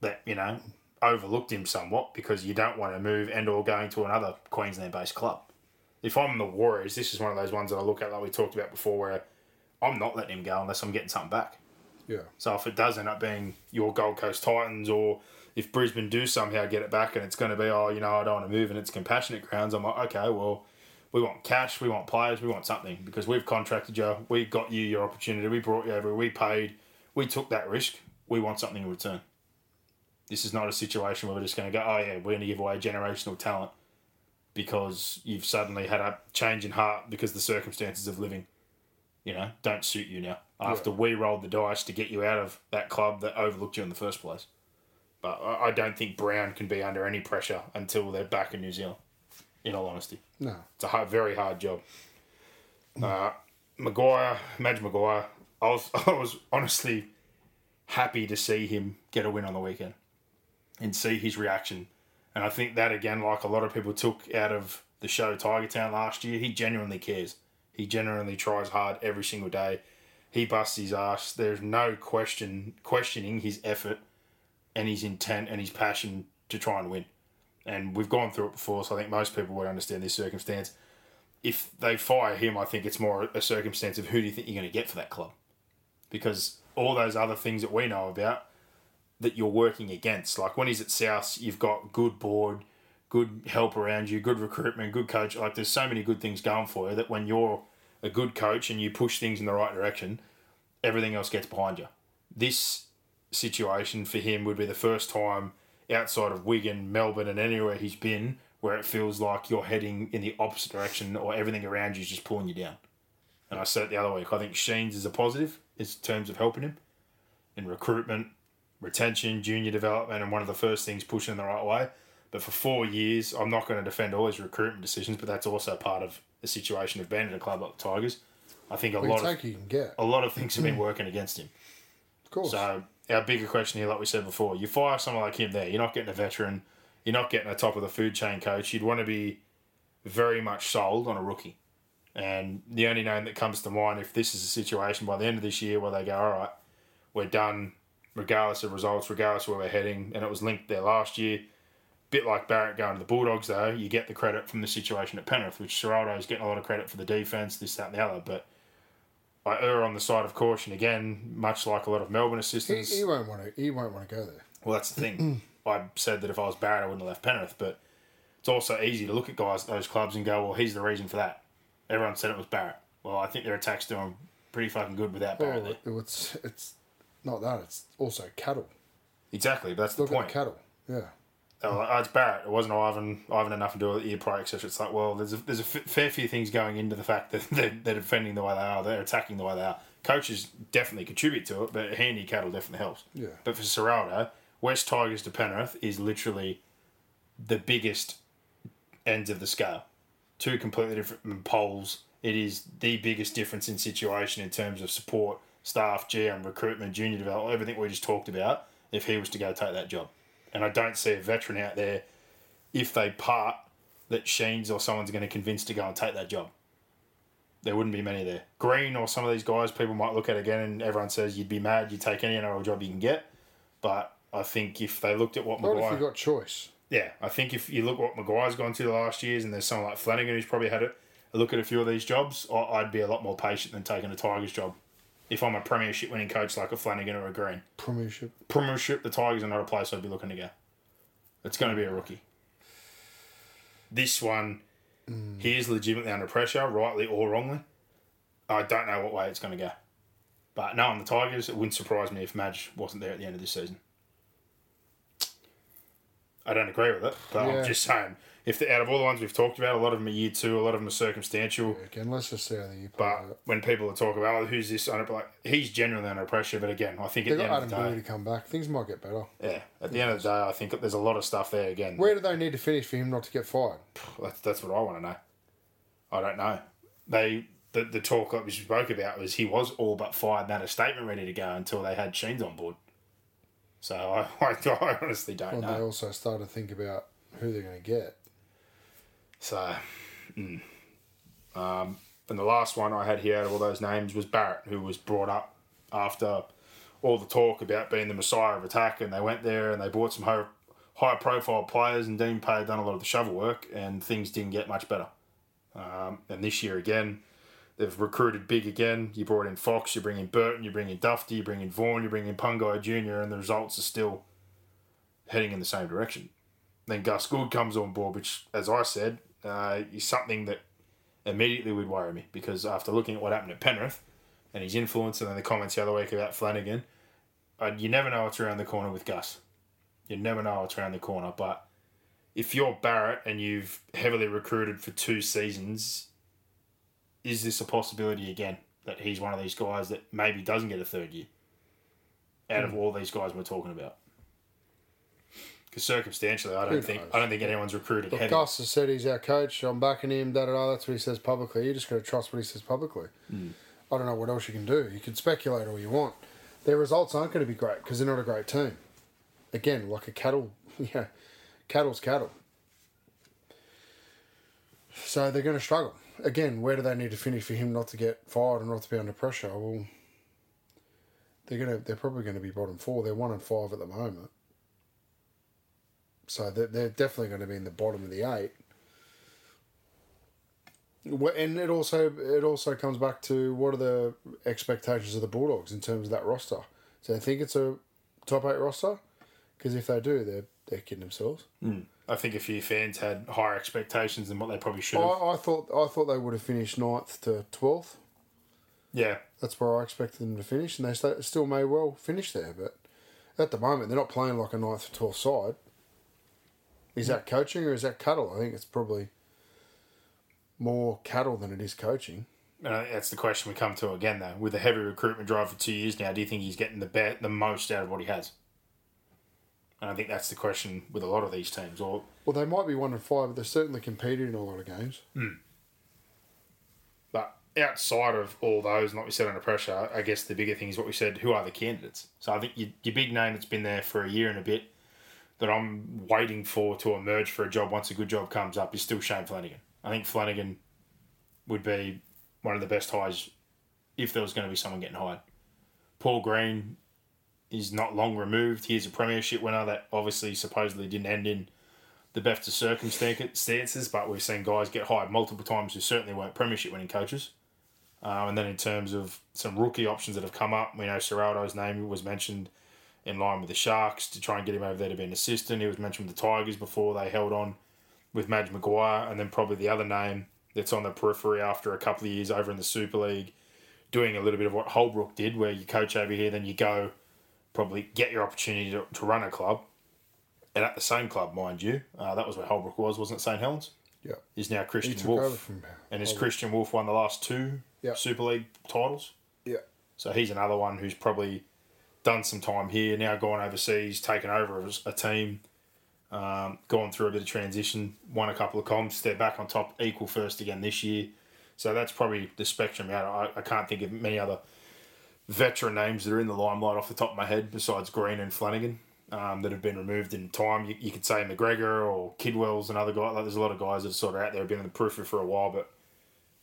that you know overlooked him somewhat because you don't want to move and or going to another Queensland based club. If I'm the Warriors, this is one of those ones that I look at like we talked about before where I'm not letting him go unless I'm getting something back. Yeah. So if it does end up being your Gold Coast Titans or if Brisbane do somehow get it back and it's going to be, oh, you know, I don't want to move and it's compassionate grounds, I'm like, okay, well, we want cash, we want players, we want something because we've contracted you, we got you your opportunity, we brought you over, we paid, we took that risk, we want something in return. This is not a situation where we're just going to go, oh, yeah, we're going to give away generational talent because you've suddenly had a change in heart because the circumstances of living, you know, don't suit you now. After we rolled the dice to get you out of that club that overlooked you in the first place. But I I don't think Brown can be under any pressure until they're back in New Zealand, in all honesty. No. It's a hard, very hard job. Uh, Maguire, Madge Maguire, I was, I was honestly happy to see him get a win on the weekend and see his reaction. And I think that, again, like a lot of people took out of the show Tiger Town last year, he genuinely cares. He genuinely tries hard every single day. He busts his ass. There's no question questioning his effort and his intent and his passion to try and win. And we've gone through it before, so I think most people would understand this circumstance. If they fire him, I think it's more a circumstance of who do you think you're going to get for that club? Because all those other things that we know about that you're working against, like when he's at South, you've got good board, good help around you, good recruitment, good coach. Like there's so many good things going for you that when you're a good coach and you push things in the right direction, everything else gets behind you. This situation for him would be the first time outside of Wigan, Melbourne, and anywhere he's been where it feels like you're heading in the opposite direction or everything around you is just pulling you down. And I said it the other week, I think Sheens is a positive in terms of helping him in recruitment, retention, junior development, and one of the first things pushing in the right way. But for four years, I'm not going to defend all his recruitment decisions, but that's also part of the situation of being at a club like the Tigers. I think a We lot of you can get. a lot of things have been working against him. Of course. So our bigger question here, like we said before, you fire someone like him there, you're not getting a veteran, you're not getting a top of the food chain coach. You'd want to be very much sold on a rookie. And the only name that comes to mind, if this is a situation by the end of this year where they go, all right, we're done, regardless of results, regardless of where we're heading, and it was linked there last year. Bit like Barrett going to the Bulldogs, though, you get the credit from the situation at Penrith, which Ciraldo is getting a lot of credit for the defence, this, that, and the other. But I err on the side of caution again, much like a lot of Melbourne assistants. he won't want to. He won't want to go there. Well, that's the thing. I said that if I was Barrett, I wouldn't have left Penrith, but it's also easy to look at guys at those clubs and go, well, he's the reason for that. Everyone said it was Barrett. Well, I think their attack's doing pretty fucking good without Barrett Well, there. it's it's not that. It's also cattle. Exactly, but that's the Look point. at cattle. Yeah. Oh, like, oh, it's Barrett. It wasn't Ivan. Ivan had nothing to do with it, ear pro, etc. It's like, well, there's a, there's a f- fair few things going into the fact that they're, they're defending the way they are, they're attacking the way they are. Coaches definitely contribute to it, but handy cattle definitely helps. Yeah. But for Ciraldo, West Tigers to Penrith is literally the biggest ends of the scale. Two completely different poles. It is the biggest difference in situation in terms of support, staff, GM, recruitment, junior development, everything we just talked about. If he was to go take that job, and I don't see a veteran out there, if they part, that Sheens or someone's going to convince to go and take that job. There wouldn't be many there. Green or some of these guys, people might look at again, and everyone says you'd be mad. You'd take any NRL job you can get, but I think if they looked at what Not if Maguire, you got choice. yeah, I think if you look what Maguire's gone to the last years, and there's someone like Flanagan who's probably had a look at a few of these jobs, I- I'd be a lot more patient than taking a Tigers job. If I'm a premiership winning coach like a Flanagan or a Green, Premiership. premiership, the Tigers are not a place I'd be looking to go. It's going to be a rookie. This one, he is legitimately under pressure, rightly or wrongly. I don't know what way it's going to go. But knowing the Tigers, it wouldn't surprise me if Madge wasn't there at the end of this season. I don't agree with it, but Yeah. I'm just saying, if the, out of all the ones we've talked about, a lot of them are year two, a lot of them are circumstantial. Again, let's just see how the year But when people are talking about, oh, who's this? I don't like. He's generally under pressure, but again, I think They at the got end Adam of the Bowie day, to come back. Things might get better. yeah, at the end of the day, I think there's a lot of stuff there again. Where do they need to finish for him not to get fired? That's, that's what I want to know. I don't know. They the, the talk that we spoke about was he was all but fired and had a statement ready to go until they had Sheens on board. So I, I, I honestly don't When they also start to think about who they're going to get. So, mm. um, and the last one I had here out of all those names was Barrett, who was brought up after all the talk about being the messiah of attack, and they went there and they bought some high, high profile players, and Dean Pay had done a lot of the shovel work, and things didn't get much better. Um, and this year again, they've recruited big again. You brought in Fox, you bring in Burton, you bring in Dufty, you bring in Vaughan, you bring in Pangai Jr., and the results are still heading in the same direction. Then Gus Gould comes on board, which, as I said, uh, is something that immediately would worry me because after looking at what happened at Penrith and his influence, and then the comments the other week about Flanagan, uh, you never know what's around the corner with Gus. You never know what's around the corner. But if you're Barrett and you've heavily recruited for two seasons, is this a possibility again that he's one of these guys that maybe doesn't get a third year out of hmm. all these guys we're talking about? Because circumstantially, I don't think? I don't think anyone's recruited Look. Gus has said he's our coach. I'm backing him. Da da da. That's what he says publicly. You just got to trust what he says publicly. Hmm. I don't know what else you can do. You can speculate all you want. Their results aren't going to be great because they're not a great team. Again, like a cattle, yeah, cattle's cattle. So they're going to struggle. Again, where do they need to finish for him not to get fired and not to be under pressure? Well, they're gonna. They're probably going to be bottom four. They're one and five at the moment. So they're, they're definitely going to be in the bottom of the eight. And it also it also comes back to what are the expectations of the Bulldogs in terms of that roster. So they think it's a top eight roster, because if they do, they're they're kidding themselves. Hmm. I think a few fans had higher expectations than what they probably should have. I, I thought I thought they would have finished ninth to twelfth. yeah, That's where I expected them to finish, and they sta still may well finish there. But at the moment, they're not playing like a ninth to twelfth side. Is that coaching or is that cattle? I think it's probably more cattle than it is coaching. and that's the question we come to again though. With a heavy recruitment drive for two years now, do you think he's getting the be- the most out of what he has? And I think that's the question with a lot of these teams. Or Well, they might be one and five, but they're certainly competed in a lot of games. Hmm. But outside of all those, not we said under pressure, I guess the bigger thing is what we said. Who are the candidates? So I think your, your big name that's been there for a year and a bit, that I'm waiting for to emerge for a job once a good job comes up, is still Shane Flanagan. I think Flanagan would be one of the best hires if there was going to be someone getting hired. Paul Green is not long removed. He's a premiership winner that obviously supposedly didn't end in the best of circumstances, but we've seen guys get hired multiple times who certainly weren't premiership winning coaches. Uh, and then in terms of some rookie options that have come up, we know Ciraldo's name was mentioned in line with the Sharks to try and get him over there to be an assistant. He was mentioned with the Tigers before they held on with Madge Maguire, and then probably the other name that's on the periphery after a couple of years over in the Super League, doing a little bit of what Holbrook did, where you coach over here, then you go probably get your opportunity to, to run a club. And at the same club, mind you, uh, that was where Holbrook was, wasn't it? St Helens Yeah. is now Kristian Woolf. And has Kristian Woolf won the last two Yeah. Super League titles? Yeah. So he's another one who's probably done some time here, now gone overseas, taken over as a team, um, gone through a bit of transition, won a couple of comps. They're back on top, equal first again this year. So that's probably the spectrum out. I, I can't think of many other veteran names that are in the limelight off the top of my head besides Green and Flanagan um, that have been removed in time. You, you could say McGregor or Kidwell's another guy. Like, there's a lot of guys that sort of out there have been in the periphery for a while, but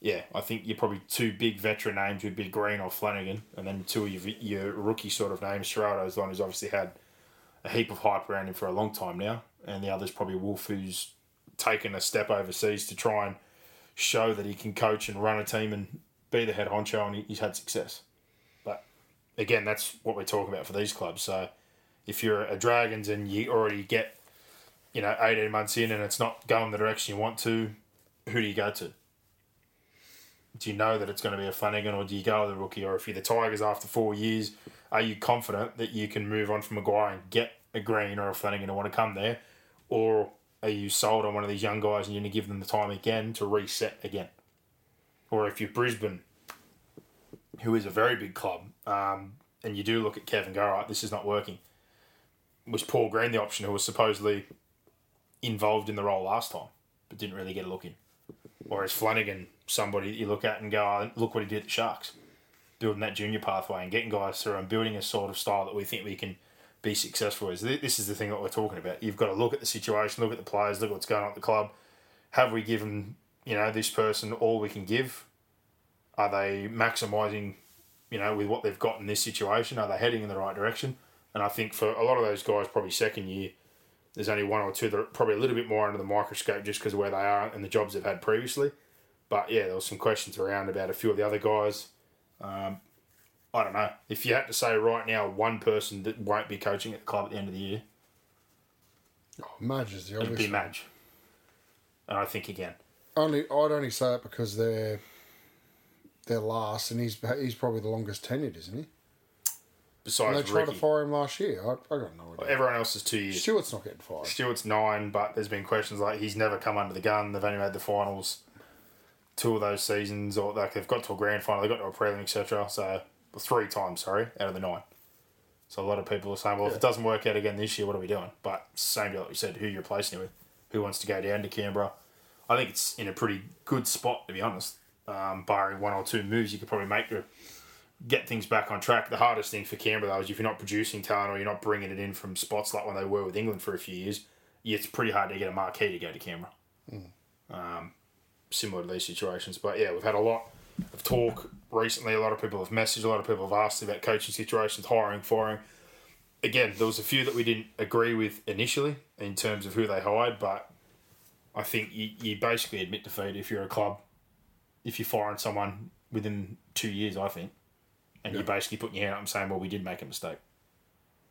yeah, I think you're probably two big veteran names would be Green or Flanagan, and then two of your, your rookie sort of names. Ciraldo's the one who's obviously had a heap of hype around him for a long time now, and the other's probably Woolf, who's taken a step overseas to try and show that he can coach and run a team and be the head honcho, and he, he's had success. Again, that's what we're talking about for these clubs. So if you're a Dragons and you already get, you know, 18 months in and it's not going the direction you want to, who do you go to? Do you know that it's going to be a Flanagan or do you go with a rookie? Or if you're the Tigers after four years, are you confident that you can move on from Maguire and get a Green or a Flanagan to want to come there? Or are you sold on one of these young guys and you're going to give them the time again to reset again? Or if you're Brisbane, who is a very big club, um, and you do look at Kevin go, right, this is not working. Was Paul Green the option who was supposedly involved in the role last time, but didn't really get a look in? Or is Flanagan somebody that you look at and go, oh, look what he did at the Sharks? Building that junior pathway and getting guys through and building a sort of style that we think we can be successful with. This is the thing that we're talking about. You've got to look at the situation, look at the players, look at what's going on at the club. Have we given, you know, this person all we can give? Are they maximising, you know, with what they've got in this situation? Are they heading in the right direction? And I think for a lot of those guys, probably second year, there's only one or two that are probably a little bit more under the microscope just because of where they are and the jobs they've had previously. But yeah, there was some questions around about a few of the other guys. Um, I don't know. If you had to say right now one person that won't be coaching at the club at the end of the year, Oh, Madge is the it'd obvious. be Madge. And I think again, Only I'd only say it because they're they're last, and he's he's probably the longest tenured, isn't he? And besides they tried Ricky, to fire him last year. I, I got no idea. everyone else is two years. Stuart's not getting fired. Stuart's nine, but there's been questions like he's never come under the gun. They've only made the finals two of those seasons, or like they've got to a grand final, they got to a prelim, etc. So three times, sorry, out of the nine. So a lot of people are saying, well, if it doesn't work out again this year, what are we doing? But same deal like we said, who you're replacing it with? Who wants to go down to Canberra? I think it's in a pretty good spot to be honest. Um, barring one or two moves, you could probably make to get things back on track. The hardest thing for Canberra though is if you're not producing talent or you're not bringing it in from spots like when they were with England for a few years, it's pretty hard to get a marquee to go to Canberra. Um, similar to these situations, but yeah, we've had a lot of talk recently. A lot of people have messaged, a lot of people have asked about coaching situations, hiring, firing. Again, there was a few that we didn't agree with initially in terms of who they hired, but I think you, you basically admit defeat if you're a club, if you're firing someone within two years, I think, and you're basically putting your hand up and saying, well, we did make a mistake.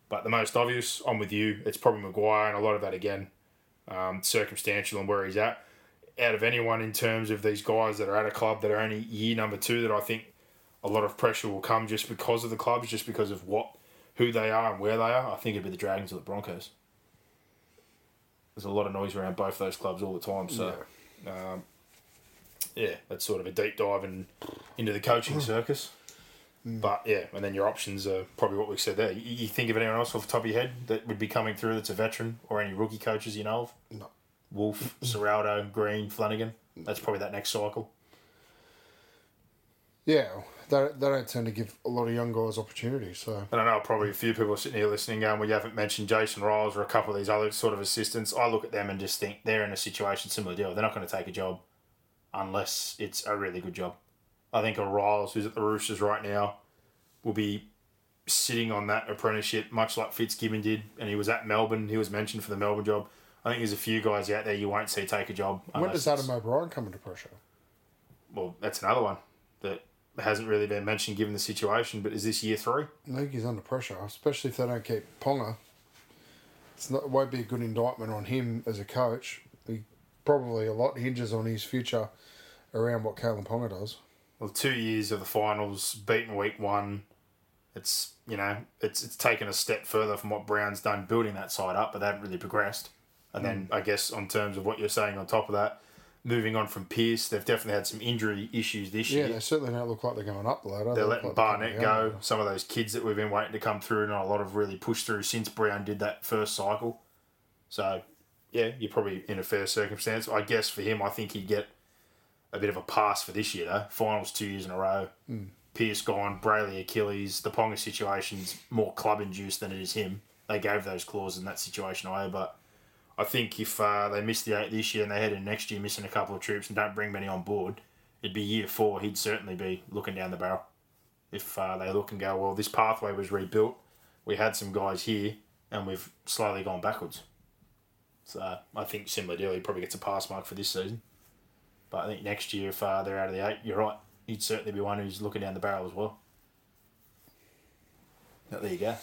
But the most obvious, I'm with you, it's probably Maguire, and a lot of that, again, um, circumstantial and where he's at. Out of anyone in terms of these guys that are at a club that are only year number two, that I think a lot of pressure will come just because of the clubs, just because of what who they are and where they are. I think it'd be the Dragons or the Broncos. There's a lot of noise around both those clubs all the time, so um, yeah, that's sort of a deep dive in, into the coaching hmm. circus. Hmm. But yeah, and then your options are probably what we said there. You, you think of anyone else off the top of your head that would be coming through that's a veteran or any rookie coaches you know of? No. Woolf, Ciraldo, Green, Flanagan. That's probably that next cycle. Yeah, they, they don't tend to give a lot of young guys opportunities. So And I know probably a few people are sitting here listening going, well, you haven't mentioned Jason Ryles or a couple of these other sort of assistants. I look at them and just think they're in a situation similar deal. They're not going to take a job unless it's a really good job. I think a Ryles, who's at the Roosters right now, will be sitting on that apprenticeship, much like Fitzgibbon did, and he was at Melbourne. He was mentioned for the Melbourne job. I think there's a few guys out there you won't see take a job. when does Adam O'Brien come into pressure? Well, that's another one that hasn't really been mentioned given the situation. But is this year three? I think he's under pressure, especially if they don't keep Ponga. It's not, it won't be a good indictment on him as a coach. Probably a lot hinges on his future around what Kalyn Ponga does. well, two years of the finals, beaten week one. It's you know it's it's taken a step further from what Brown's done building that side up, but they haven't really progressed. And then mm. I guess on terms of what you're saying on top of that, moving on from Pearce, they've definitely had some injury issues this Yeah, year. Yeah, they certainly don't look like they're going up the ladder. They're They letting like Barnett go. Some of those kids that we've been waiting to come through, and a lot of really pushed through since Brown did that first cycle. So, yeah, you're probably in a fair circumstance. I guess for him, I think he'd get a bit of a pass for this year, though. Finals two years in a row. Pearce gone, Brailey Achilles. The Ponga situation's more club induced than it is him. They gave those clauses in that situation away, but I think if uh, they miss the eight this year and they head in next year missing a couple of troops and don't bring many on board, it'd be year four. He'd certainly be looking down the barrel if uh, they look and go, well, this pathway was rebuilt. We had some guys here, and we've slowly gone backwards. So I think similar deal. He probably gets a pass mark for this season. But I think next year, if uh, they're out of the eight, you're right. He'd certainly be one who's looking down the barrel as well. But there you go.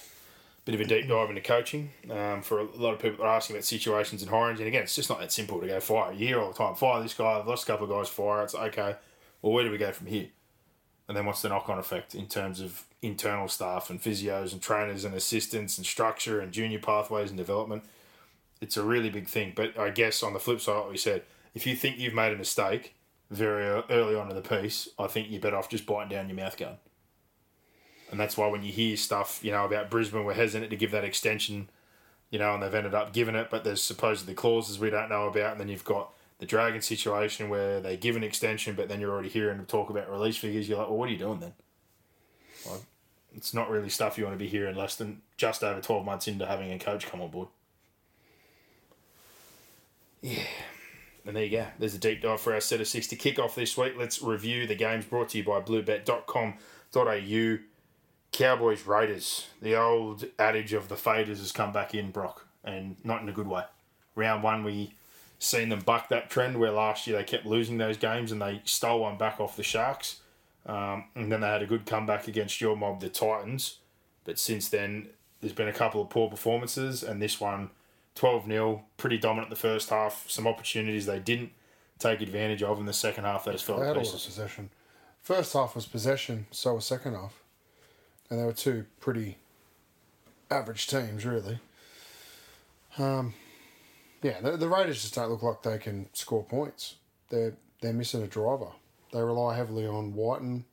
Bit of a deep dive into coaching um, for a lot of people that are asking about situations and hirings. And again, it's just not that simple to go fire a year all the time. Fire this guy, I've lost a couple of guys, fire. It's okay. Well, where do we go from here? And then what's the knock on effect in terms of internal staff and physios and trainers and assistants and structure and junior pathways and development? It's a really big thing. But I guess on the flip side, we said, if you think you've made a mistake very early on in the piece, I think you're better off just biting down your mouth gun. And that's why when you hear stuff, you know, about Brisbane, were hesitant to give that extension, you know, and they've ended up giving it, but there's supposedly clauses we don't know about. And then you've got the Dragon situation where they give an extension, but then you're already hearing them talk about release figures. You're like, well, what are you doing then? It's not really stuff you want to be hearing less than just over 12 months into having a coach come on board. Yeah. And there you go. There's a deep dive for our set of six to kick off this week. Let's review the games brought to you by bluebet.com.au. Cowboys Raiders. The old adage of the faders has come back in, Brock, and not in a good way. Round one, we seen them buck that trend where last year they kept losing those games and they stole one back off the Sharks. Um, and then they had a good comeback against your mob, the Titans. But since then, there's been a couple of poor performances, and this one, 12 0, pretty dominant the first half. Some opportunities they didn't take advantage of in the second half. They just fell They had a lot of possession. First half was possession, so was second half. And they were two pretty average teams, really. Um, yeah, the, the Raiders just don't look like they can score points. They're they're missing a driver. They rely heavily on Wighton,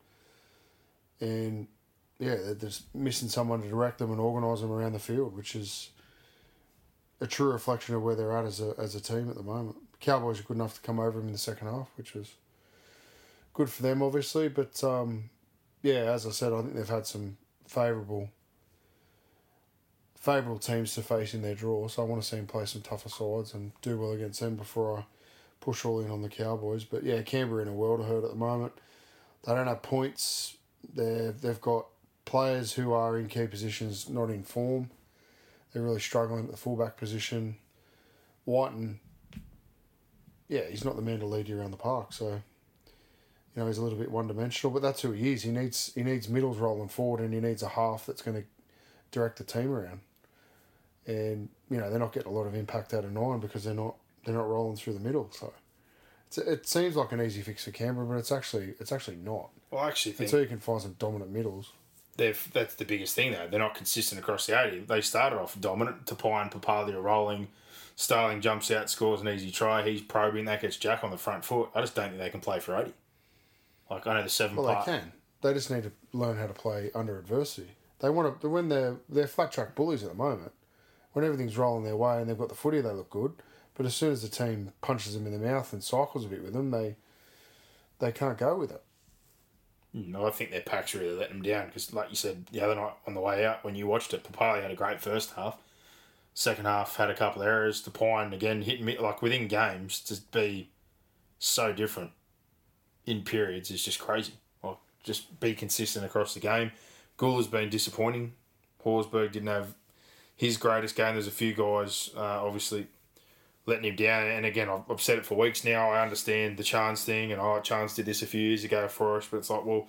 and yeah, they're just missing someone to direct them and organise them around the field, which is a true reflection of where they're at as a as a team at the moment. Cowboys are good enough to come over them in the second half, which was good for them, obviously. But um, yeah, as I said, I think they've had some favourable favourable teams to face in their draw. So I want to see them play some tougher sides and do well against them before I push all in on the Cowboys. But yeah, Canberra in a world of hurt at the moment. They don't have points. They've they've got players who are in key positions not in form. They're really struggling at the fullback position. Wighton, yeah, he's not the man to lead you around the park. So, you know, he's a little bit one dimensional, but that's who he is. He needs he needs middles rolling forward, and he needs a half that's going to direct the team around. And you know they're not getting a lot of impact out of nine because they're not they're not rolling through the middle. So it's, it seems like an easy fix for Canberra, but it's actually it's actually not. Well, I actually think Until you can find some dominant middles. They've that's the biggest thing though. They're not consistent across the eighty. They started off dominant. Tapine and Papalii are rolling. Starling jumps out, scores an easy try. He's probing that gets Jack on the front foot. I just don't think they can play for eighty. Like I know the seven Well, part. they can. They just need to learn how to play under adversity. They want to when they're they're flat track bullies at the moment. When everything's rolling their way and they've got the footy, they look good. But as soon as the team punches them in the mouth and cycles a bit with them, they they can't go with it. No, I think their packs really let them down because, like you said the other night on the way out when you watched it, Papalii had a great first half. Second half had a couple of errors. Tapine again hitting me like within games to be so different in periods is just crazy. Like just be consistent across the game. Gould has been disappointing. Horsburgh didn't have his greatest game. There's a few guys uh, obviously letting him down. And again, I've, I've said it for weeks now. I understand the Chance thing, and oh, Chance did this a few years ago for us, but it's like, well,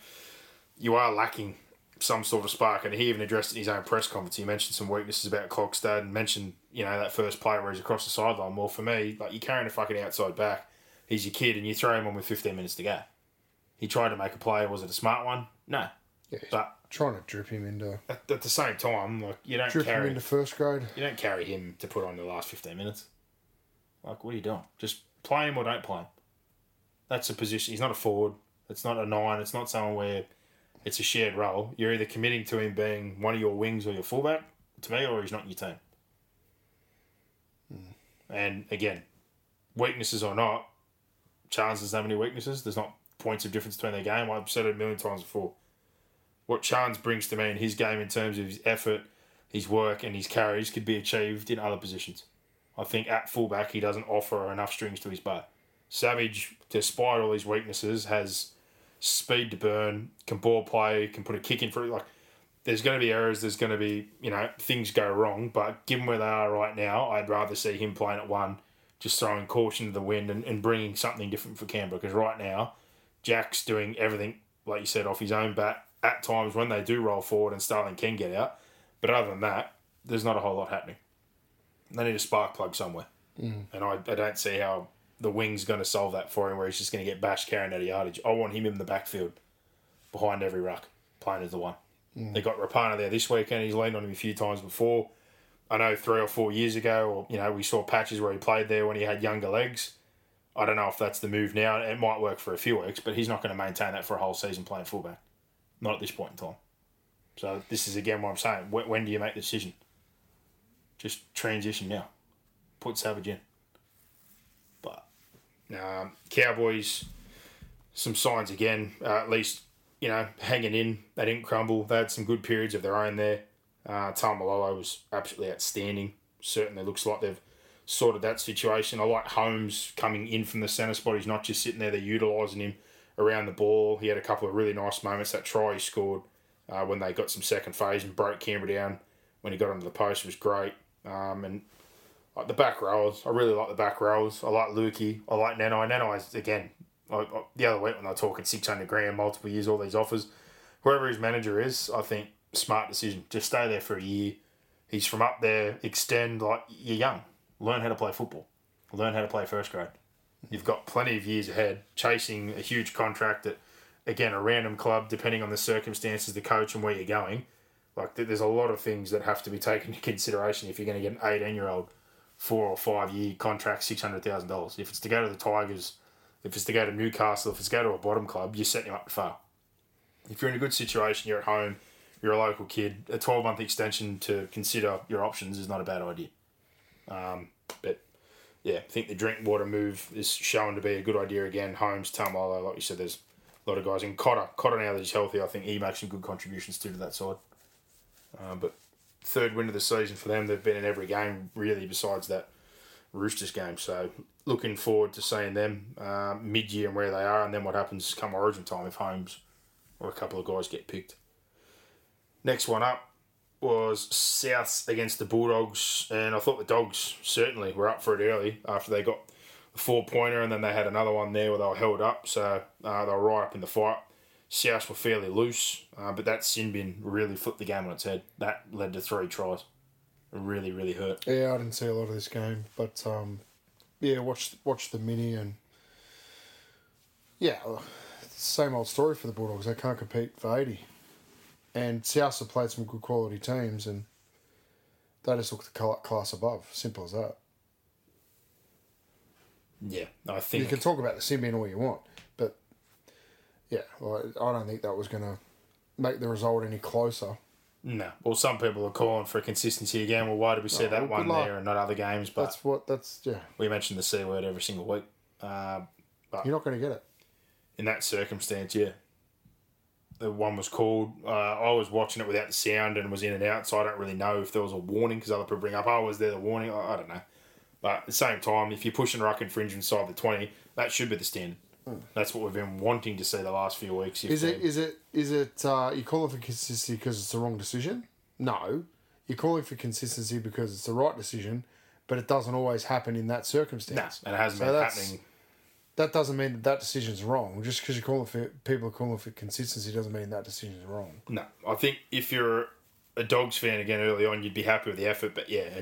you are lacking some sort of spark. And he even addressed it in his own press conference. He mentioned some weaknesses about Clogstad and mentioned, you know, that first play where he's across the sideline. Well, for me, like you're carrying a fucking outside back. He's your kid, and you throw him on with 15 minutes to go. He tried to make a play. Was it a smart one? No. Yeah, But trying to drip him into at, at the same time, like you don't drip him carry into first grade. you don't carry him to put on the last 15 minutes. Like, what are you doing? Just play him or don't play him. That's a position. He's not a forward. It's not a nine. It's not someone where it's a shared role. You're either committing to him being one of your wings or your fullback, to me, or he's not in your team. Hmm. And again, weaknesses or not, Chance doesn't have any weaknesses. There's not points of difference between their game. I've said it a million times before. What Chance brings to me in his game in terms of his effort, his work, and his carries could be achieved in other positions. I think at fullback he doesn't offer enough strings to his bow. Savage, despite all his weaknesses, has speed to burn, can ball play, can put a kick in for it. Like, there's going to be errors, there's going to be, you know, things go wrong, but given where they are right now, I'd rather see him playing at one, just throwing caution to the wind and, and bringing something different for Canberra. Because right now, Jack's doing everything, like you said, off his own bat at times when they do roll forward and Starling can get out. But other than that, there's not a whole lot happening. They need a spark plug somewhere. Mm. And I, I don't see how the wing's going to solve that for him where he's just going to get bashed carrying out of yardage. I want him in the backfield behind every ruck, playing as the one. They got Rapana there this weekend. He's leaned on him a few times before. I know three or four years ago, or you know, we saw patches where he played there when he had younger legs. I don't know if that's the move now. It might work for a few weeks, but he's not going to maintain that for a whole season playing fullback. Not at this point in time. So this is again what I'm saying. When do you make the decision? Just transition now. Put Savage in. But um, Cowboys, some signs again. Uh, at least you know hanging in. They didn't crumble. They had some good periods of their own there. Uh, Taumalolo was absolutely outstanding. Certainly looks like they've sorted that situation. I like Holmes coming in from the centre spot. He's not just sitting there. They're utilising him around the ball. He had a couple of really nice moments. That try he scored uh, when they got some second phase and broke Canberra down when he got onto the post was great. Um, and like the back rows, I really like the back rows. I like Luki. I like Nanai. Nanai's, again, I, I, the other week when they were talking 600 grand, multiple years, all these offers, whoever his manager is, I think smart decision. Just stay there for a year. He's from up there, extend, like, you're young. Learn how to play football. Learn how to play first grade. You've got plenty of years ahead, chasing a huge contract at, again, a random club, depending on the circumstances, the coach, and where you're going. Like, there's a lot of things that have to be taken into consideration if you're going to get an 18 year old four or five year contract, $600,000. If it's to go to the Tigers, if it's to go to Newcastle, if it's to go to a bottom club, you're setting him up to. If you're in a good situation, you're at home, you're a local kid, a 12 month extension to consider your options is not a bad idea. Um, but yeah, I think the Drinkwater move is shown to be a good idea again. Holmes, Tamalo, like you said, there's a lot of guys. in Cotter, Cotter now that he's healthy, I think he makes some good contributions too to that side. Um, but third win of the season for them. They've been in every game really, besides that Roosters game. So looking forward to seeing them uh, mid year and where they are, and then what happens come Origin time if Holmes or a couple of guys get picked. Next one up was South against the Bulldogs, and I thought the Dogs certainly were up for it early after they got the four pointer, and then they had another one there where they were held up, so uh, they were right up in the fight. South were fairly loose, uh, but that sin bin really flipped the game on its head. That led to three tries. It really, really hurt. Yeah, I didn't see a lot of this game, but um, yeah, watch watch the mini and yeah, same old story for the Bulldogs. They can't compete for eighty, and South have played some good quality teams, and they just look the class above. Simple as that. Yeah, I think you can talk about the sin bin all you want, yeah, well, I don't think that was going to make the result any closer. No. Well, some people are calling for consistency again. Well, why did we see oh, that one there and not other games? But that's what that's yeah. We mentioned the c word every single week. Uh, but You're not going to get it in that circumstance. Yeah. The one was called. Uh, I was watching it without the sound and was in and out, so I don't really know if there was a warning because other people bring up, "Oh, was there the warning?" I, I don't know. But at the same time, if you're pushing ruck infringement side the twenty, that should be the standard. That's what we've been wanting to see the last few weeks. Is it? Is it? Is it? Uh, you calling for consistency because it's the wrong decision? No, you're calling for consistency because it's the right decision, but it doesn't always happen in that circumstance. No, and it hasn't so been happening. That doesn't mean that that decision's wrong. Just because you're calling for people are calling for consistency doesn't mean that decision's wrong. No, I think if you're a dogs fan again early on, you'd be happy with the effort. But yeah,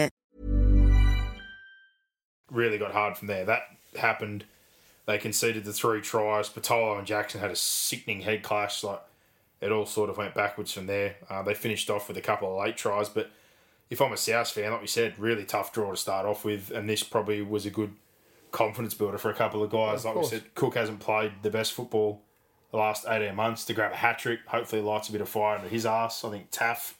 really got hard from there. That happened. They conceded the three tries. Patolo and Jackson had a sickening head clash. Like it all sort of went backwards from there. Uh, they finished off with a couple of late tries, but if I'm a South fan, like we said, really tough draw to start off with, and this probably was a good confidence builder for a couple of guys. Of like course. we said, Cook hasn't played the best football the last 18 months to grab a hat trick. Hopefully, lights a bit of fire under his ass. I think Taaffe,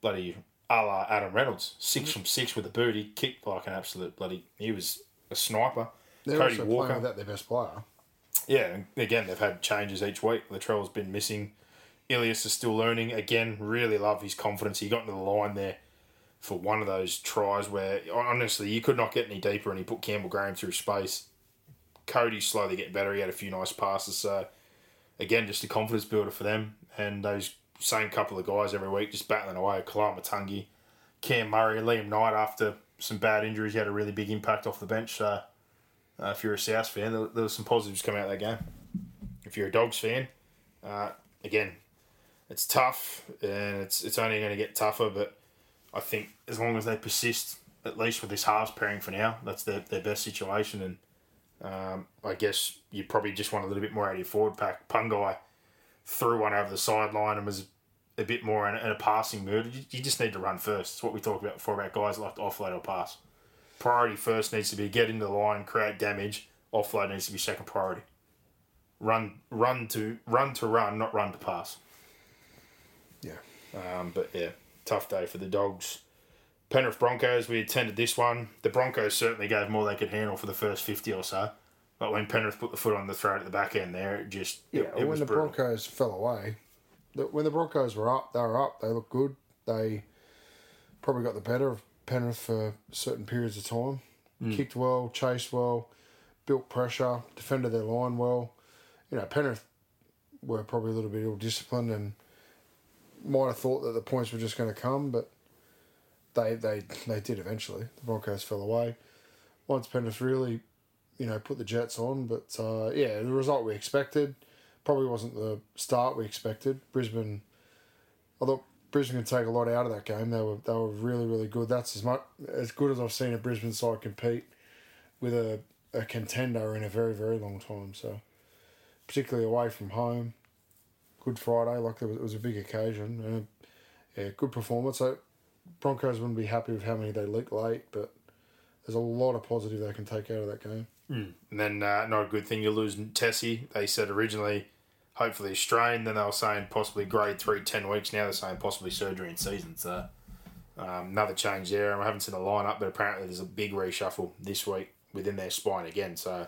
bloody a la Adam Reynolds, 6 mm. from six with a boot. He kicked like an absolute bloody. He was a sniper. They're Cody also Walker. playing without their best player. Yeah, and again, they've had changes each week. Latrell's been missing. Ilias is still learning. Again, really love his confidence. He got into the line there for one of those tries where, honestly, you could not get any deeper, and he put Campbell Graham through space. Cody's slowly getting better. He had a few nice passes. So, again, just a confidence builder for them. And those same couple of guys every week, just battling away. Koloamatangi, Cam Murray, Liam Knight, after some bad injuries, he had a really big impact off the bench. So, uh, if you're a South fan, there, there was some positives coming out of that game. If you're a Dogs fan, uh, again, it's tough and it's it's only going to get tougher. But I think as long as they persist, at least with this halves pairing for now, that's their, their best situation. And um, I guess you probably just want a little bit more out of your forward pack. Pangai threw one over the sideline and was a bit more in, in a passing mood. You, you, just need to run first. It's what we talked about before about guys like to offload or pass. Priority first needs to be get into the line, create damage. Offload needs to be second priority. Run, run to run to run, not run to pass. Yeah. Um, but yeah, tough day for the dogs. Penrith Broncos, we attended this one. The Broncos certainly gave more they could handle for the first 50 or so. But when Penrith put the foot on the throat at the back end there, it just yeah. It, it when the brutal. Broncos fell away, the, when the Broncos were up, they were up. They looked good. They probably got the better of Penrith for certain periods of time. Mm. Kicked well, chased well, built pressure, defended their line well. You know, Penrith were probably a little bit ill disciplined and might have thought that the points were just going to come, but they they they did eventually. The Broncos fell away. Once Penrith really you know, put the Jets on. But uh, yeah, the result we expected probably wasn't the start we expected. Brisbane, I thought Brisbane could take a lot out of that game. They were they were really really good. That's as much as good as I've seen a Brisbane side compete with a, a contender in a very very long time. So particularly away from home, Good Friday, like was, it was a big occasion and yeah, good performance. So Broncos wouldn't be happy with how many they leaked late, but there's a lot of positive they can take out of that game. Mm. And then uh, not a good thing you lose Tesi. They said originally, hopefully strained. Then they were saying possibly grade three, 10 weeks. Now they're saying possibly surgery in season. So um, another change there. And I haven't seen the lineup, but apparently there's a big reshuffle this week within their spine again. So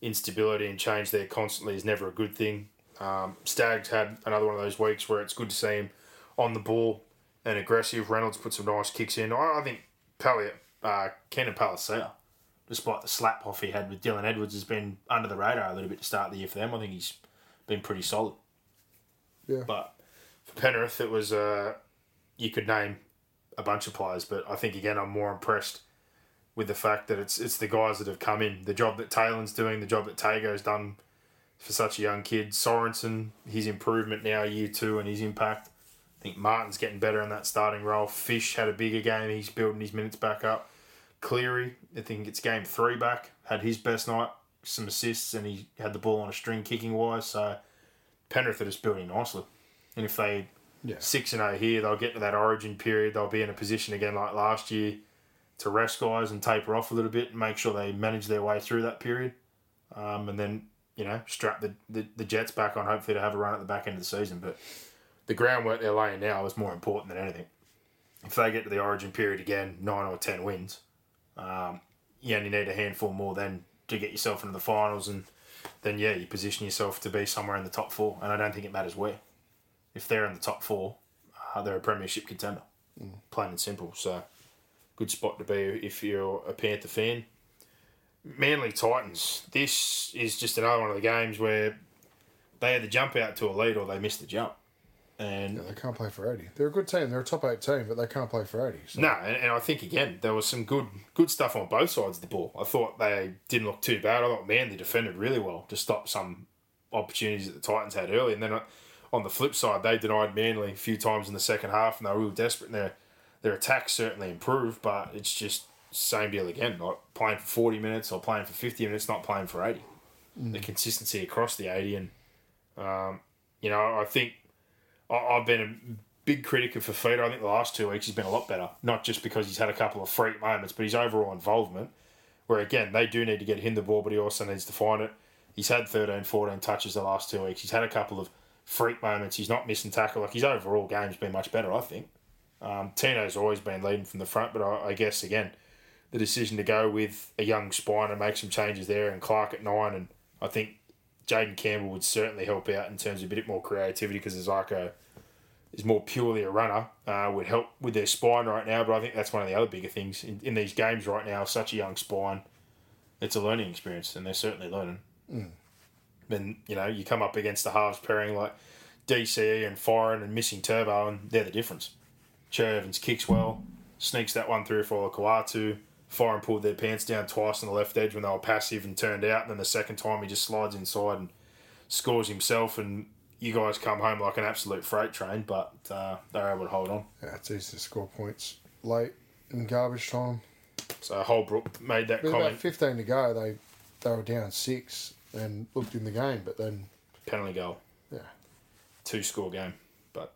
instability and change there constantly is never a good thing. Um, Staggs had another one of those weeks where it's good to see him on the ball and aggressive. Reynolds put some nice kicks in. I, I think Pelliot uh, Keenan Palasia, despite the slap off he had with Dylan Edwards, has been under the radar a little bit to start the year for them. I think he's been pretty solid. Yeah. But for Penrith, it was uh, you could name a bunch of players, but I think again I'm more impressed with the fact that it's it's the guys that have come in, the job that Taylor's doing, the job that Tago's done for such a young kid. Sorensen, his improvement now year two and his impact. I think Martin's getting better in that starting role. Fish had a bigger game. He's building his minutes back up. Cleary, I think it's game three back. Had his best night, some assists, and he had the ball on a string kicking wise. So Penrith are just building nicely. And if they Yeah. six and zero here, they'll get to that Origin period. They'll be in a position again like last year to rest guys and taper off a little bit and make sure they manage their way through that period. Um, and then you know strap the, the the Jets back on, hopefully to have a run at the back end of the season. But the groundwork they're laying now is more important than anything. If they get to the Origin period again, nine or ten wins, um, you only need a handful more then to get yourself into the finals, and then yeah, you position yourself to be somewhere in the top four. And I don't think it matters where. If they're in the top four, uh, they're a premiership contender, plain and simple. So, good spot to be if you're a Panther fan. Manly Titans. This is just another one of the games where they had the jump out to a lead or they missed the jump. And Yeah, they can't play for 80. They're a good team. They're a top eight team, but they can't play for 80. So. No, and, and I think again there was some good good stuff on both sides of the ball. I thought they didn't look too bad. I thought man, they defended really well to stop some opportunities that the Titans had early, and then on the flip side, they denied Manly a few times in the second half, and they were real desperate. And their their attack certainly improved, but it's just same deal again. Like playing for forty minutes or playing for fifty minutes, not playing for eighty. The consistency across the eighty, and um, you know, I think I, I've been a big critic of Fifita. I think the last two weeks he's been a lot better. Not just because he's had a couple of freak moments, but his overall involvement. Where again, they do need to get him the ball, but he also needs to find it. He's had 13, 14 touches the last two weeks. He's had a couple of freak moments. He's not missing tackle. Like his overall game's been much better, I think. Um, Tino's always been leading from the front, but I, I guess again, the decision to go with a young spine and make some changes there, and Clark at nine, and I think Jayden Campbell would certainly help out in terms of a bit more creativity because there's like a is more purely a runner, uh, would help with their spine right now. But I think that's one of the other bigger things in, in these games right now. Such a young spine, it's a learning experience, and they're certainly learning. Then you know you come up against the halves pairing like DCE and Foran and missing Turbo, and they're the difference. Cherry Evans kicks well, sneaks that one through for Kawatu. Foran pulled their pants down twice on the left edge when they were passive and turned out. And then the second time he just slides inside and scores himself. And you guys come home like an absolute freight train, but uh, they're able to hold on. Yeah, it's easy to score points late in garbage time. So Holbrook made that With about comment. 15 to go, they they were down six and looked in the game, but then, Penalty goal, yeah. two score game. But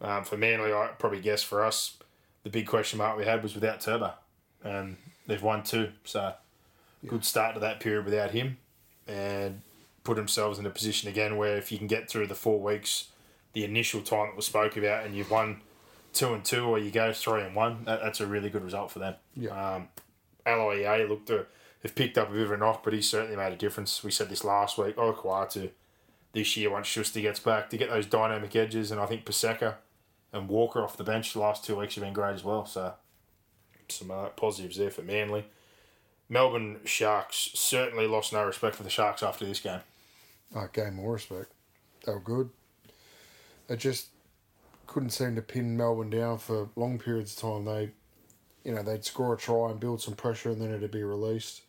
um, for Manly, I probably guess for us, the big question mark we had was without Turbo. And they've won two. So good start to that period without him. And put themselves in a position again where if you can get through the four weeks, the initial time that was spoke about, and you've won two and two, or you go three and one, that, that's a really good result for them. Yeah. Um, looked to have picked up a bit of a knock, but he's certainly made a difference. We said this last week. Oh, Kawatu this year once Schuster gets back to get those dynamic edges, and I think Paseka and Walker off the bench the last two weeks have been great as well. So some uh, positives there for Manly. Melbourne Sharks certainly lost no respect for the Sharks after this game. I gained more respect. They were good. They just couldn't seem to pin Melbourne down for long periods of time. They, you know, they'd score a try and build some pressure, and then it'd be released.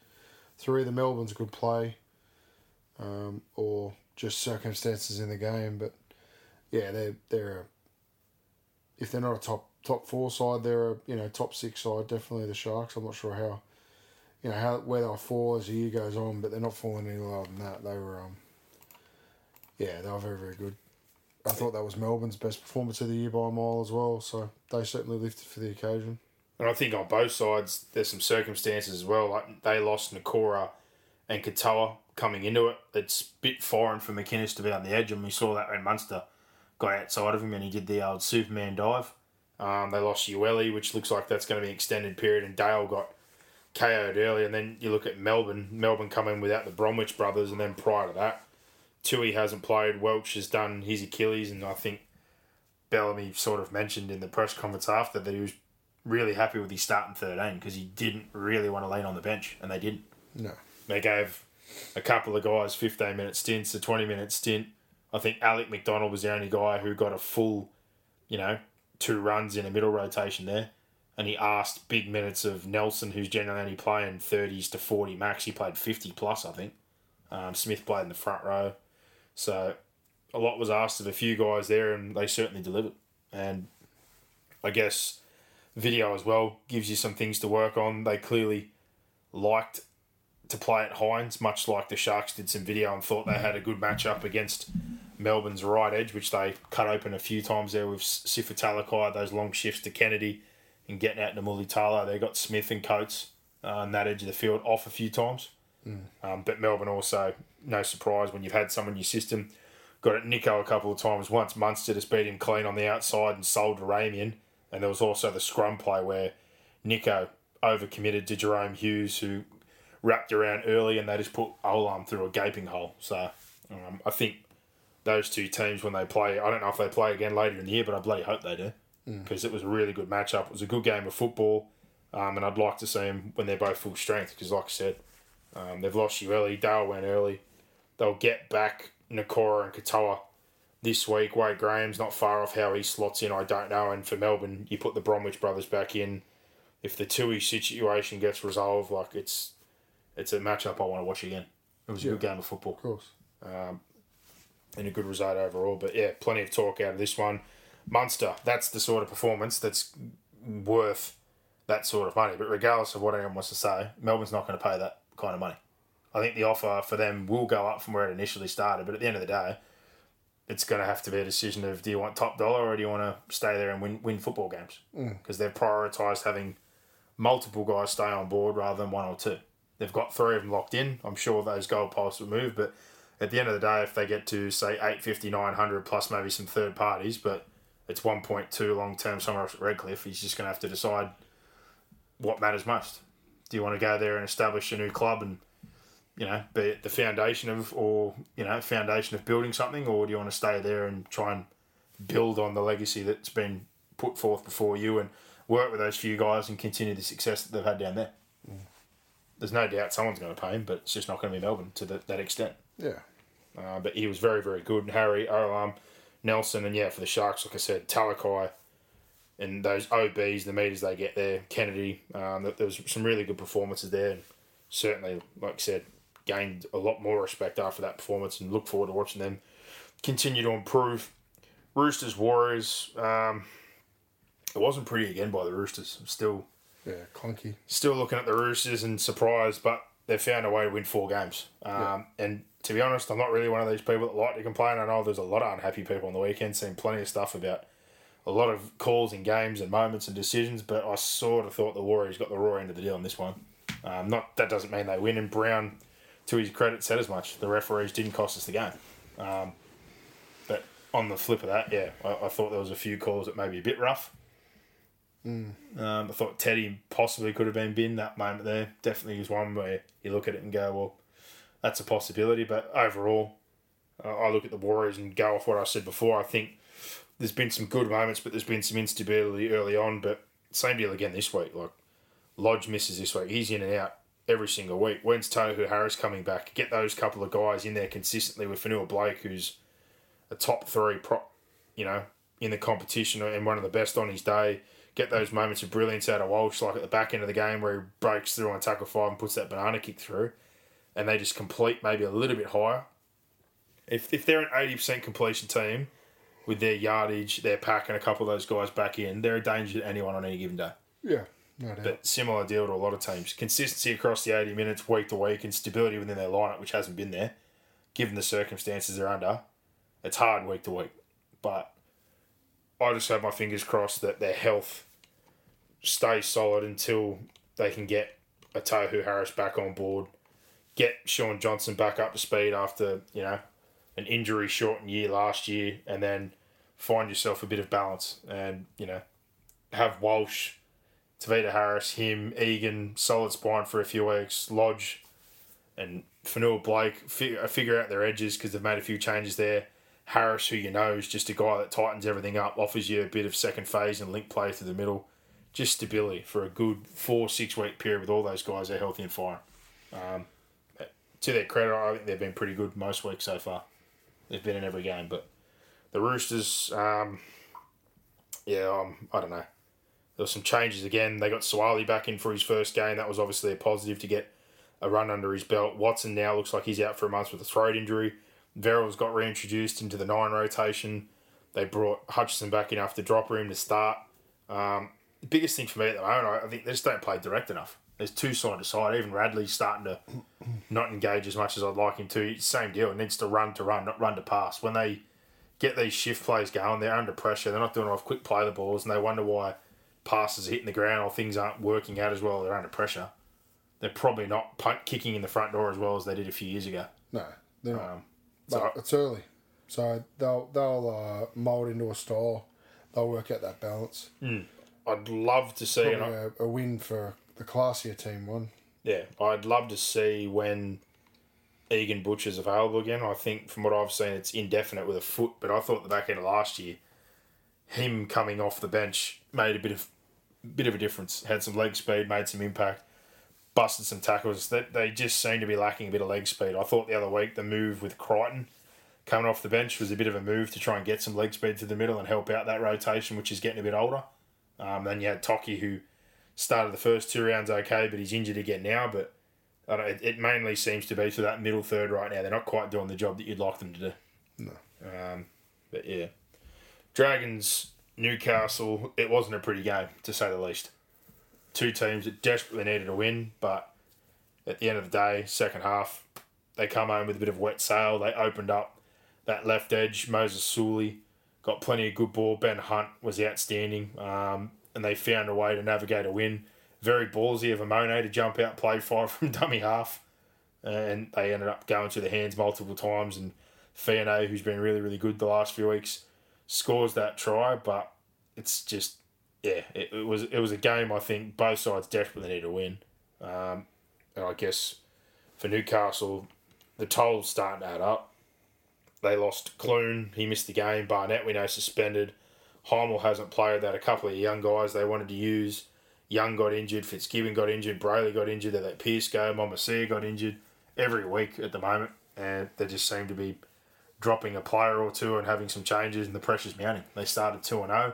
Through either Melbourne's good play, um, or just circumstances in the game. But yeah, they're they're if they're not a top top four side, they're a you know top six side. Definitely the Sharks. I'm not sure how, you know how where they'll fall as the year goes on, but they're not falling any lower than that. They were um. Yeah, they were very very good. I thought that was Melbourne's best performance of the year by a mile as well. So they certainly lifted for the occasion. And I think on both sides, there's some circumstances as well. Like they lost Nikora and Katoa coming into it. It's a bit foreign for McInnes to be on the edge, and we saw that when Munster got outside of him and he did the old Superman dive. Um, they lost Ueli, which looks like that's going to be an extended period, and Dale got KO'd early. And then you look at Melbourne. Melbourne come in without the Bromwich brothers, and then prior to that, Tui hasn't played. Welch has done his Achilles, and I think Bellamy sort of mentioned in the press conference after that he was really happy with his starting 13 because he didn't really want to lean on the bench, and they didn't. No. They gave a couple of guys 15 minute stints, a 20 minute stint. I think Alec McDonald was the only guy who got a full, you know, two runs in a middle rotation there. And he asked big minutes of Nelson, who's generally only playing 30s to 40 max. He played 50 plus, I think. Um, Smith played in the front row. So a lot was asked of a few guys there, and they certainly delivered. And I guess video as well gives you some things to work on. They clearly liked to play at Hynes, much like the Sharks did some video and thought they had a good matchup against Melbourne's right edge, which they cut open a few times there with Sifa Talakai, those long shifts to Kennedy and getting out to Mulitalo. They got Smith and Coates uh, on that edge of the field off a few times. Um, but Melbourne also, no surprise when you've had someone in your system, got at Nicho a couple of times. Once Munster just beat him clean on the outside and sold Ramien. And there was also the scrum play where Nicho overcommitted to Jahrome Hughes, who wrapped around early and they just put Olam through a gaping hole. So um, I think those two teams, when they play, I don't know if they play again later in the year, but I bloody hope they do because it was a really good matchup. It was a good game of football. Um, and I'd like to see them when they're both full strength because, like I said, um, they've lost you early. Dale went early. They'll get back Nikora and Katoa this week. Wade Graham's not far off how he slots in, I don't know. And for Melbourne, you put the Bromwich brothers back in. If the Tui situation gets resolved, like it's it's a matchup I want to watch again. It was a good game of football Of course. And a good result overall. But yeah, plenty of talk out of this one. Munster, that's the sort of performance that's worth that sort of money. But regardless of what anyone wants to say, Melbourne's not going to pay that kind of money. I think the offer for them will go up from where it initially started. But at the end of the day, it's going to have to be a decision of do you want top dollar or do you want to stay there and win, win football games? Mm. Because they've prioritised having multiple guys stay on board rather than one or two. They've got three of them locked in. I'm sure those goalposts will move, but at the end of the day, if they get to say 850, 900 plus maybe some third parties, but it's 1.2 long term somewhere else at Redcliffe, he's just going to have to decide what matters most. Do you want to go there and establish a new club and you know be the foundation of or you know foundation of building something, or do you want to stay there and try and build on the legacy that's been put forth before you and work with those few guys and continue the success that they've had down there? Mm. There's no doubt someone's going to pay him, but it's just not going to be Melbourne to the, that extent. Yeah. Uh, but he was very, very good. Harry, Olam, Nelson, and yeah, for the Sharks, like I said, Talakai, and those OBs, the meters they get there, Kennedy. Um, there was some really good performances there, and certainly, like I said, gained a lot more respect after that performance, and look forward to watching them continue to improve. Roosters, Warriors. Um, it wasn't pretty again by the Roosters. I'm still Yeah. Clunky. still looking at the Roosters and surprised, but they've found a way to win four games. Um, And to be honest, I'm not really one of these people that like to complain. I know there's a lot of unhappy people on the weekend, seen plenty of stuff about a lot of calls in games and moments and decisions, but I sort of thought the Warriors got the raw end of the deal on this one. Um, not That doesn't mean they win, and Brown, to his credit, said as much. The referees didn't cost us the game. Um, but on the flip of that, yeah, I, I thought there was a few calls that may be a bit rough. Um, I thought Teddy possibly could have been bin that moment there. Definitely is one where you look at it and go, well, that's a possibility. But overall, uh, I look at the Warriors and go off what I said before. I think there's been some good moments, but there's been some instability early on. But same deal again this week. Like Lodge misses this week. He's in and out every single week. When's Tohu Harris coming back? Get those couple of guys in there consistently with Fonua Blake, who's a top three prop, you know, in the competition and one of the best on his day. Get those moments of brilliance out of Walsh, like at the back end of the game where he breaks through on tackle five and puts that banana kick through, and they just complete maybe a little bit higher. If if they're an eighty percent completion team with their yardage, their pack, and a couple of those guys back in, they're a danger to anyone on any given day. Yeah. No doubt. But similar deal to a lot of teams. Consistency across the 80 minutes, week to week, and stability within their lineup, which hasn't been there, given the circumstances they're under. It's hard week to week. But I just have my fingers crossed that their health stays solid until they can get a Tohu Harris back on board, get Shaun Johnson back up to speed after, you know, an injury shortened year last year, and then find yourself a bit of balance and, you know, have Walsh Tavita Harris, him, Egan, solid spine for a few weeks, Lodge, and Fonua Blake figure, figure out their edges because they've made a few changes there. Harris, who you know is just a guy that tightens everything up, offers you a bit of second phase and link play through the middle. just stability for a good four six week period with all those guys are healthy and fine. Um, to their credit, I think they've been pretty good most weeks so far. They've been in every game, but the Roosters, um, yeah, um, I don't know. There were some changes again. They got Suaalii back in for his first game. That was obviously a positive to get a run under his belt. Watson now looks like he's out for a month with a throat injury. Verrills got reintroduced into the nine rotation. They brought Hutchison back in after dropper him to start. Um, the biggest thing for me at the moment, I think they just don't play direct enough. There's two side to side. Even Radley's starting to not engage as much as I'd like him to. Same deal. It needs to run to run, not run to pass. When they get these shift plays going, they're under pressure. They're not doing enough quick play the balls, and they wonder why passes are hitting the ground or things aren't working out as well. They're under pressure. They're probably not punt kicking in the front door as well as they did a few years ago. No, they're not. Um, so it's early, so they'll they'll uh, mold into a style. They'll work out that balance. I'd love to see, and Probably I, a, a win for the classier team won. yeah, I'd love to see when Egan Butcher's available again. I think from what I've seen, it's indefinite with a foot, but I thought the back end of last year, him coming off the bench made a bit of bit of a difference. Had some leg speed, made some impact, busted some tackles. That they just seem to be lacking a bit of leg speed. I thought the other week the move with Crichton coming off the bench was a bit of a move to try and get some leg speed to the middle and help out that rotation, which is getting a bit older. Um, then you had Toki who started the first two rounds okay, but he's injured again now. But I don't, it, it mainly seems to be to that middle third right now. They're not quite doing the job that you'd like them to do. No. Um, but yeah, Dragons Newcastle. It wasn't a pretty game to say the least. Two teams that desperately needed a win, but at the end of the day, second half, they come home with a bit of wet sail. They opened up that left edge. Moses Suli got plenty of good ball. Ben Hunt was outstanding, um, and they found a way to navigate a win. Very ballsy of Amone to jump out, play five from dummy half, and they ended up going to the hands multiple times. And Fiona, who's been really really good the last few weeks, scores that try. But it's just yeah, it, it was it was a game I think both sides desperately need to win. Um, and I guess for Newcastle, the toll's starting to add up. They lost Clune, he missed the game. Barnett, we know, suspended. Hymel hasn't played. that. a couple of young guys they wanted to use. Young got injured, Fitzgibbon got injured, Brailey got injured, they let Pearce go, Momoisea got injured every week at the moment, and they just seem to be dropping a player or two and having some changes, and the pressure's mounting. They started 2 and 0.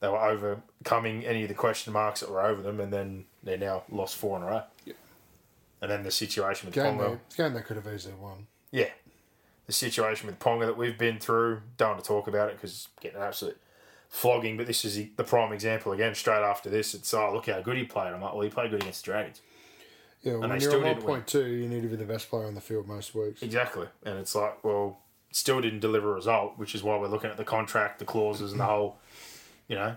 They were overcoming any of the question marks that were over them, and then they now lost 4 in a row. Yeah. And then the situation with Game Ponga. they, game they could have easily won. Yeah. The situation with Ponga that we've been through, don't want to talk about it because it's getting an absolute flogging, but this is the- the prime example again. Straight after this, it's, oh, look how good he played. I'm like, well, he played good against the Dragons. Yeah, when they you're still on point two, you need to be the best player on the field most weeks. Exactly. And it's like, well, still didn't deliver a result, which is why we're looking at the contract, the clauses, and the whole, you know,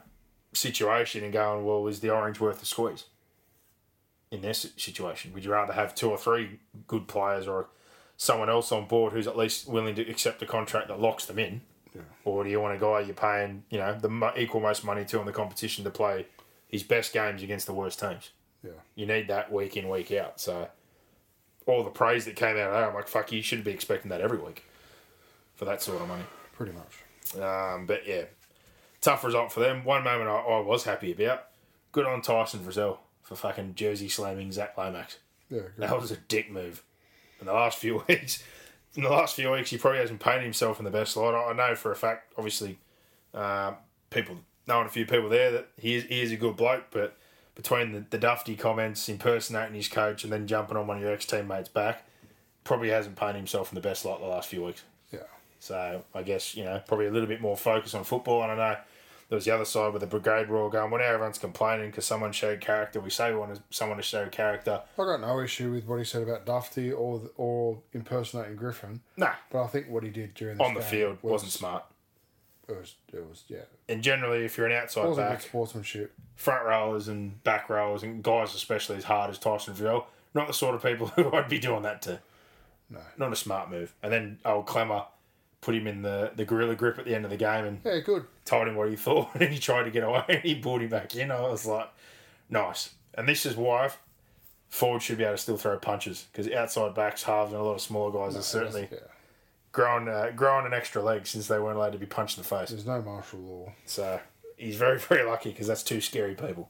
situation and going, well, is the orange worth the squeeze in this situation? Would you rather have two or three good players or someone else on board who's at least willing to accept a contract that locks them in? Or do you want a guy you're paying, you know, the equal most money to in the competition to play his best games against the worst teams? Yeah. You need that week in, week out. So all the praise that came out of that, I'm like, fuck, you you shouldn't be expecting that every week for that sort of money. Pretty much. Um, but yeah, tough result for them. One moment I, I was happy about. Good on Tyson Frizell for fucking jersey slamming Zach Lomax. Yeah. That was a dick move. In the last few weeks, in the last few weeks, he probably hasn't painted himself in the best light. I know for a fact, obviously, uh, people knowing a few people there that he is, he is a good bloke, but between the, the Dufty comments, impersonating his coach, and then jumping on one of your ex teammates' back, probably hasn't painted himself in the best light the last few weeks. Yeah. So I guess you know probably a little bit more focus on football. And I don't know there was the other side with the brigade royal going. Well, now everyone's complaining because someone showed character. We say we want someone to show character. I got no issue with what he said about Dufty or or impersonating Griffin, Nah, but I think what he did during this on the field was, wasn't smart. It was, it was yeah, And generally, if you're an outside wasn't back, sportsmanship. front rowers and back rowers and guys especially as hard as Tyson Friel, not the sort of people who I'd be doing that to. No. Not a smart move. And then old Klemmer put him in the, the gorilla grip at the end of the game and Yeah, good. told him what he thought, and he tried to get away, and he pulled him back in. I was like, nice. And this is why forward should be able to still throw punches because outside backs, halves, and a lot of smaller guys are certainly Yeah. growing uh, growing an extra leg since they weren't allowed to be punched in the face. There's no martial law. So he's very very lucky because that's two scary people.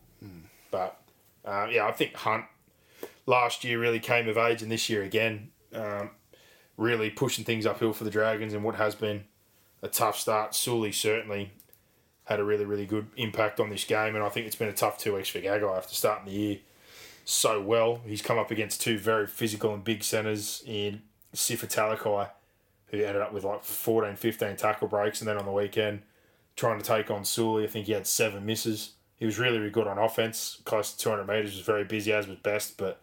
But uh, yeah, I think Hunt last year really came of age, and this year again, um, really pushing things uphill for the Dragons and what has been a tough start. Suli certainly had a really, really good impact on this game, and I think it's been a tough two weeks for Gagai after starting the year so well. He's come up against two very physical and big centres in Sifa Talakai, who ended up with like 14, 15 tackle breaks, and then on the weekend, trying to take on Suli, I think he had seven misses. He was really, really good on offense, close to 200 metres, was very busy, as was best, but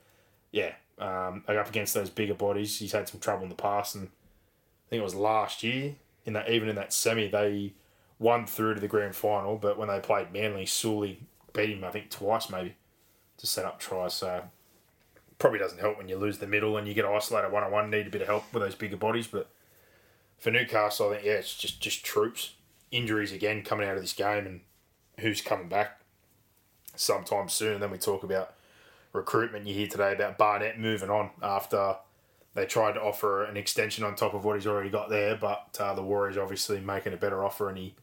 yeah, um, up against those bigger bodies, he's had some trouble in the past, and I think it was last year, in that even in that semi, they won through to the grand final, but when they played Manly, Suli beat him, I think, twice maybe to set up tries. So probably doesn't help when you lose the middle and you get isolated one on one. Need a bit of help with those bigger bodies, but for Newcastle, I think yeah, it's just just troops injuries again coming out of this game and who's coming back sometime soon. And then we talk about recruitment. You hear today about Barnett moving on after they tried to offer an extension on top of what he's already got there, but uh, the Warriors obviously making a better offer and he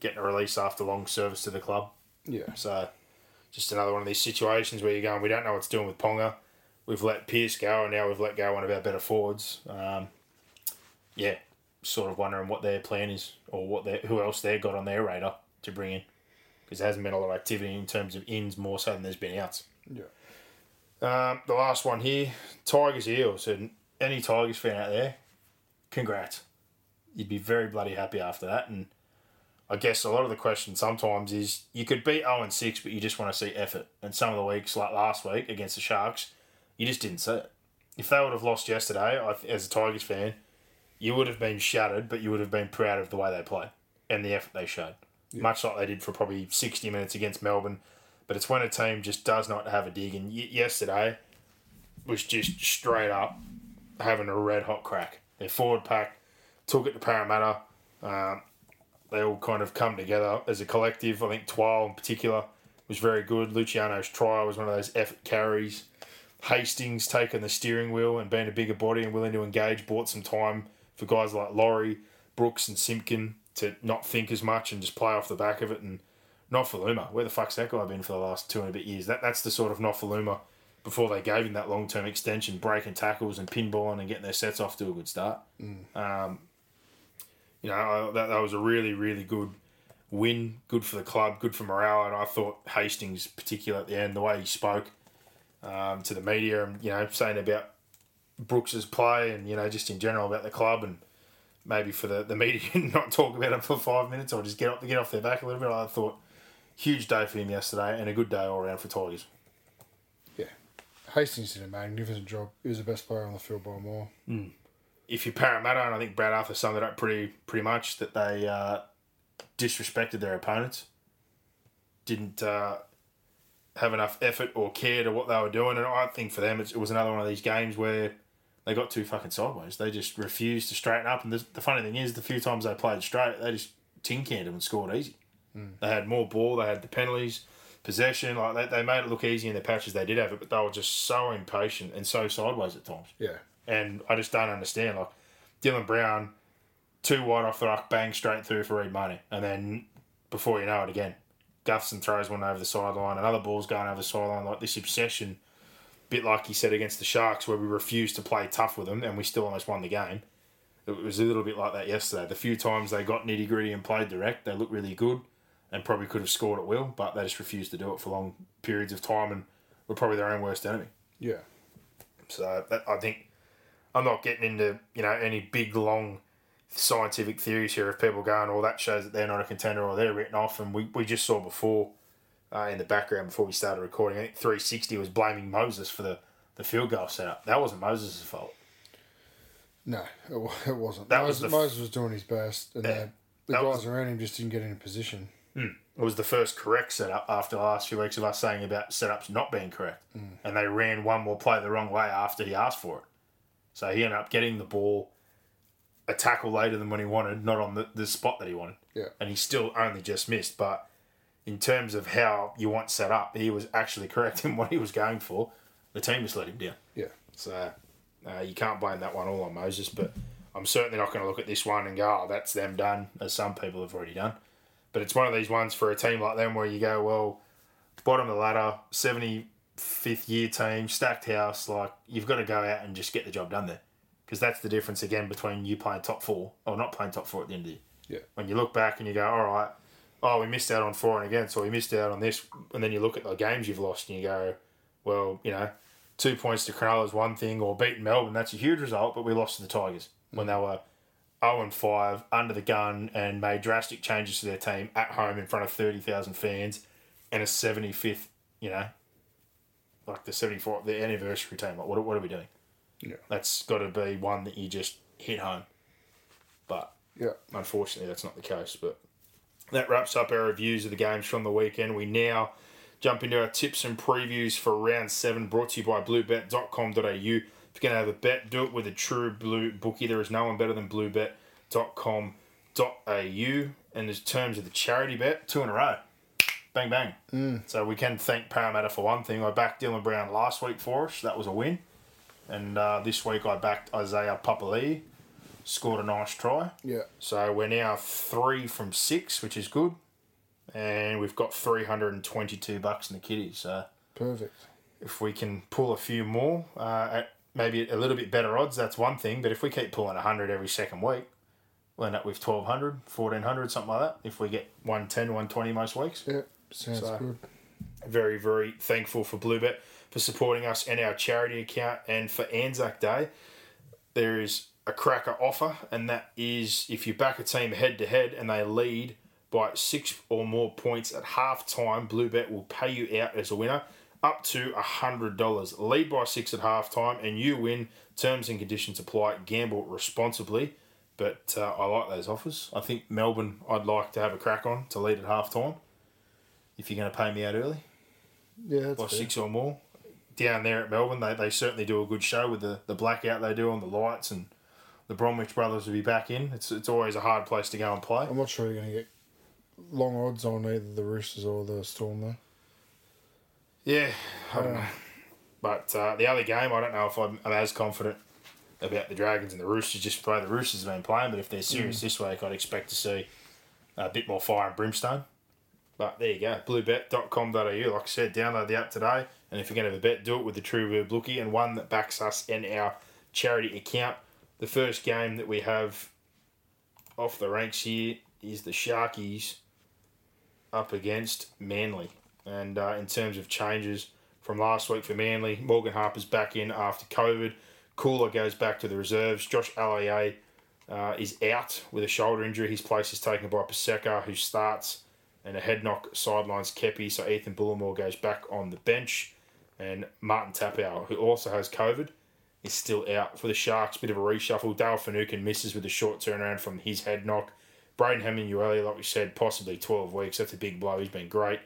getting a release after long service to the club. Yeah. So just another one of these situations where you're going, we don't know what's doing with Ponga. We've let Pearce go, and now we've let go one of our better forwards. Um, yeah, sort of wondering what their plan is, or what they who else they've got on their radar to bring in, because there hasn't been a lot of activity in terms of ins more so than there's been outs. Yeah. Um, the last one here, Tigers Eels, and any Tigers fan out there, congrats. You'd be very bloody happy after that, and I guess a lot of the question sometimes is you could beat 0 and 6, but you just want to see effort. And some of the weeks, like last week against the Sharks, you just didn't see it. If they would have lost yesterday, as a Tigers fan, you would have been shattered, but you would have been proud of the way they played and the effort they showed. Yeah. Much like they did for probably 60 minutes against Melbourne. But it's when a team just does not have a dig. And yesterday was just straight up having a red hot crack. Their forward pack took it to Parramatta. Um, they all kind of come together as a collective. I think Twal in particular was very good. Luciano's try was one of those effort carries. Hastings taking the steering wheel and being a bigger body and willing to engage bought some time for guys like Laurie, Brooks, and Simpkin to not think as much and just play off the back of it. And Nofoaluma, where the fuck's that guy been for the last two and a bit years? That That's the sort of Nofoaluma before they gave him that long term extension, breaking tackles and pinballing and getting their sets off to a good start. Mm. Um, you know, that, that was a really, really good win. Good for the club, good for morale. And I thought Hastings, particular at the end, the way he spoke um, to the media and, you know, saying about Brooks's play and, you know, just in general about the club and maybe for the, the media not talk about it for five minutes or just get off, get off their back a little bit. I thought huge day for him yesterday and a good day all around for Tigers. Yeah. Hastings did a magnificent job. He was the best player on the field by more. Mm if you're Parramatta, and I think Brad Arthur summed it up pretty pretty much that they uh, disrespected their opponents, didn't uh, have enough effort or care to what they were doing, and I think for them it was another one of these games where they got too fucking sideways. They just refused to straighten up, and the, the funny thing is, the few times they played straight, they just tin canned them and scored easy. Mm. They had more ball, they had the penalties, possession, like they, they made it look easy in the patches they did have it, but they were just so impatient and so sideways at times. Yeah and I just don't understand. Like Dylan Brown, too wide off the ruck, bang straight through for Reed Mahoney, and then before you know it, again, Gutherson throws one over the sideline, another ball's going over the sideline. Like this obsession, bit like he said against the Sharks, where we refused to play tough with them, and we still almost won the game. It was a little bit like that yesterday. The few times they got nitty gritty and played direct, they looked really good, and probably could have scored at will, but they just refused to do it for long periods of time, and were probably their own worst enemy. Yeah. So that, I think I'm not getting into you know any big long scientific theories here of people going, "Well, that shows that they're not a contender or they're written off." And we, we just saw before uh, in the background before we started recording, I think 360 was blaming Moses for the, the field goal setup. That wasn't Moses' fault. No, it wasn't. That Moses, was Moses was doing his best, and yeah, the, the guys was, around him just didn't get in a position. Mm, it was the first correct setup after the last few weeks of us saying about setups not being correct, mm. and they ran one more play the wrong way after he asked for it. So he ended up getting the ball a tackle later than when he wanted, not on the, the spot that he wanted. Yeah. And he still only just missed. But in terms of how you want set up, he was actually correct in what he was going for. The team just let him down. Yeah. So uh, you can't blame that one all on Moses. But I'm certainly not going to look at this one and go, oh, that's them done, as some people have already done. But it's one of these ones for a team like them where you go, well, bottom of the ladder, 75th year team, stacked house. Like, you've got to go out and just get the job done there. Because that's the difference, again, between you playing top four or not playing top four at the end of the year. Yeah. When you look back and you go, all right, oh, we missed out on four and against, or we missed out on this. And then you look at the games you've lost and you go, well, you know, two points to Cronulla is one thing, or beating Melbourne, that's a huge result, but we lost to the Tigers when they were 0 and 5 under the gun and made drastic changes to their team at home in front of 30,000 fans and a 75th, you know, like the 74th, the anniversary team. Like, what, what are we doing? Yeah. That's got to be one that you just hit home. But Yeah. unfortunately, that's not the case. But that wraps up our reviews of the games from the weekend. We now jump into our tips and previews for round seven, brought to you by bluebet.com.au. If you're going to have a bet, do it with a true blue bookie. There is no one better than bluebet.com.au. And in terms of the charity bet, two in a row. Bang, bang. So we can thank Parramatta for one thing. I backed Dylan Brown last week for us. That was a win. And uh, this week I backed Isaiah Papalii. Scored a nice try. Yeah. So we're now three from six, which is good. And we've got 322 bucks in the kitty. So Perfect. if we can pull a few more, uh, at maybe a little bit better odds, that's one thing. But if we keep pulling 100 every second week, we'll end up with 1200, 1400, something like that. If we get 110, 120 most weeks. Yeah. Sounds So- good. Very, very thankful for Bluebet for supporting us and our charity account. And for Anzac Day, there is a cracker offer, and that is if you back a team head to head and they lead by six or more points at half time, Bluebet will pay you out as a winner up to $100. Lead by six at half time, and you win. Terms and conditions apply. Gamble responsibly. But uh, I like those offers. I think Melbourne, I'd like to have a crack on to lead at half time. If you're going to pay me out early Yeah, that's by fair. six or more. Down there at Melbourne, they, they certainly do a good show with the, the blackout they do on the lights, and the Bromwich brothers will be back in. It's it's always a hard place to go and play. I'm not sure you're going to get long odds on either the Roosters or the Storm, though. Yeah, I don't know. But uh, the other game, I don't know if I'm, I'm as confident about the Dragons and the Roosters just the way the Roosters have been playing. But if they're serious this week, I'd expect to see a bit more fire and brimstone. But there you go, bluebet.com.au. Like I said, download the app today. And if you're going to have a bet, do it with the True Blue Bookie and one that backs us and our charity account. The first game that we have off the ranks here is the Sharkies up against Manly. And uh, in terms of changes from last week for Manly, Morgan Harper's back in after COVID. Cooler goes back to the reserves. Josh Aloiai uh, is out with a shoulder injury. His place is taken by Paseka, who starts, and a head knock sidelines Kepi. So Ethan Bullemor goes back on the bench. And Martin Taupau, who also has COVID, is still out for the Sharks. Bit of a reshuffle. Dale Finucane misses with a short turnaround from his head knock. Braden Hemingway, like we said, possibly 12 weeks. That's a big blow. He's been great.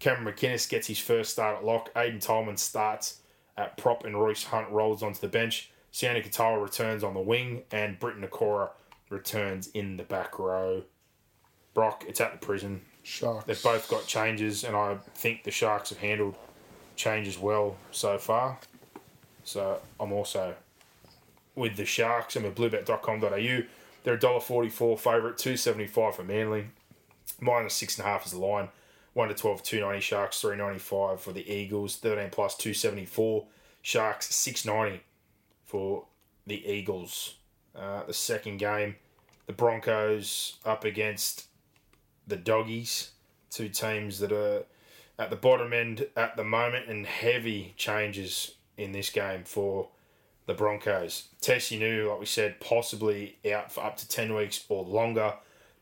Cameron McInnes gets his first start at lock. Aiden Tolman starts at prop, and Royce Hunt rolls onto the bench. Sione Katoa returns on the wing, and Briton Nikora returns in the back row. Brock, it's at the prison. Sharks. They've both got changes, and I think the Sharks have handled changes well so far. So I'm also with the Sharks. I'm at bluebet.com.au. They're a $1.44 favourite, two seventy five for Manly. Minus six and a half is the line. One to 12, 290 Sharks, 395 for the Eagles, 13 plus 274. Sharks, 690 for the Eagles. Uh, the second game, the Broncos up against the Doggies, two teams that are at the bottom end at the moment, and heavy changes in this game for the Broncos. Tesi Niu, like we said, possibly out for up to 10 weeks or longer.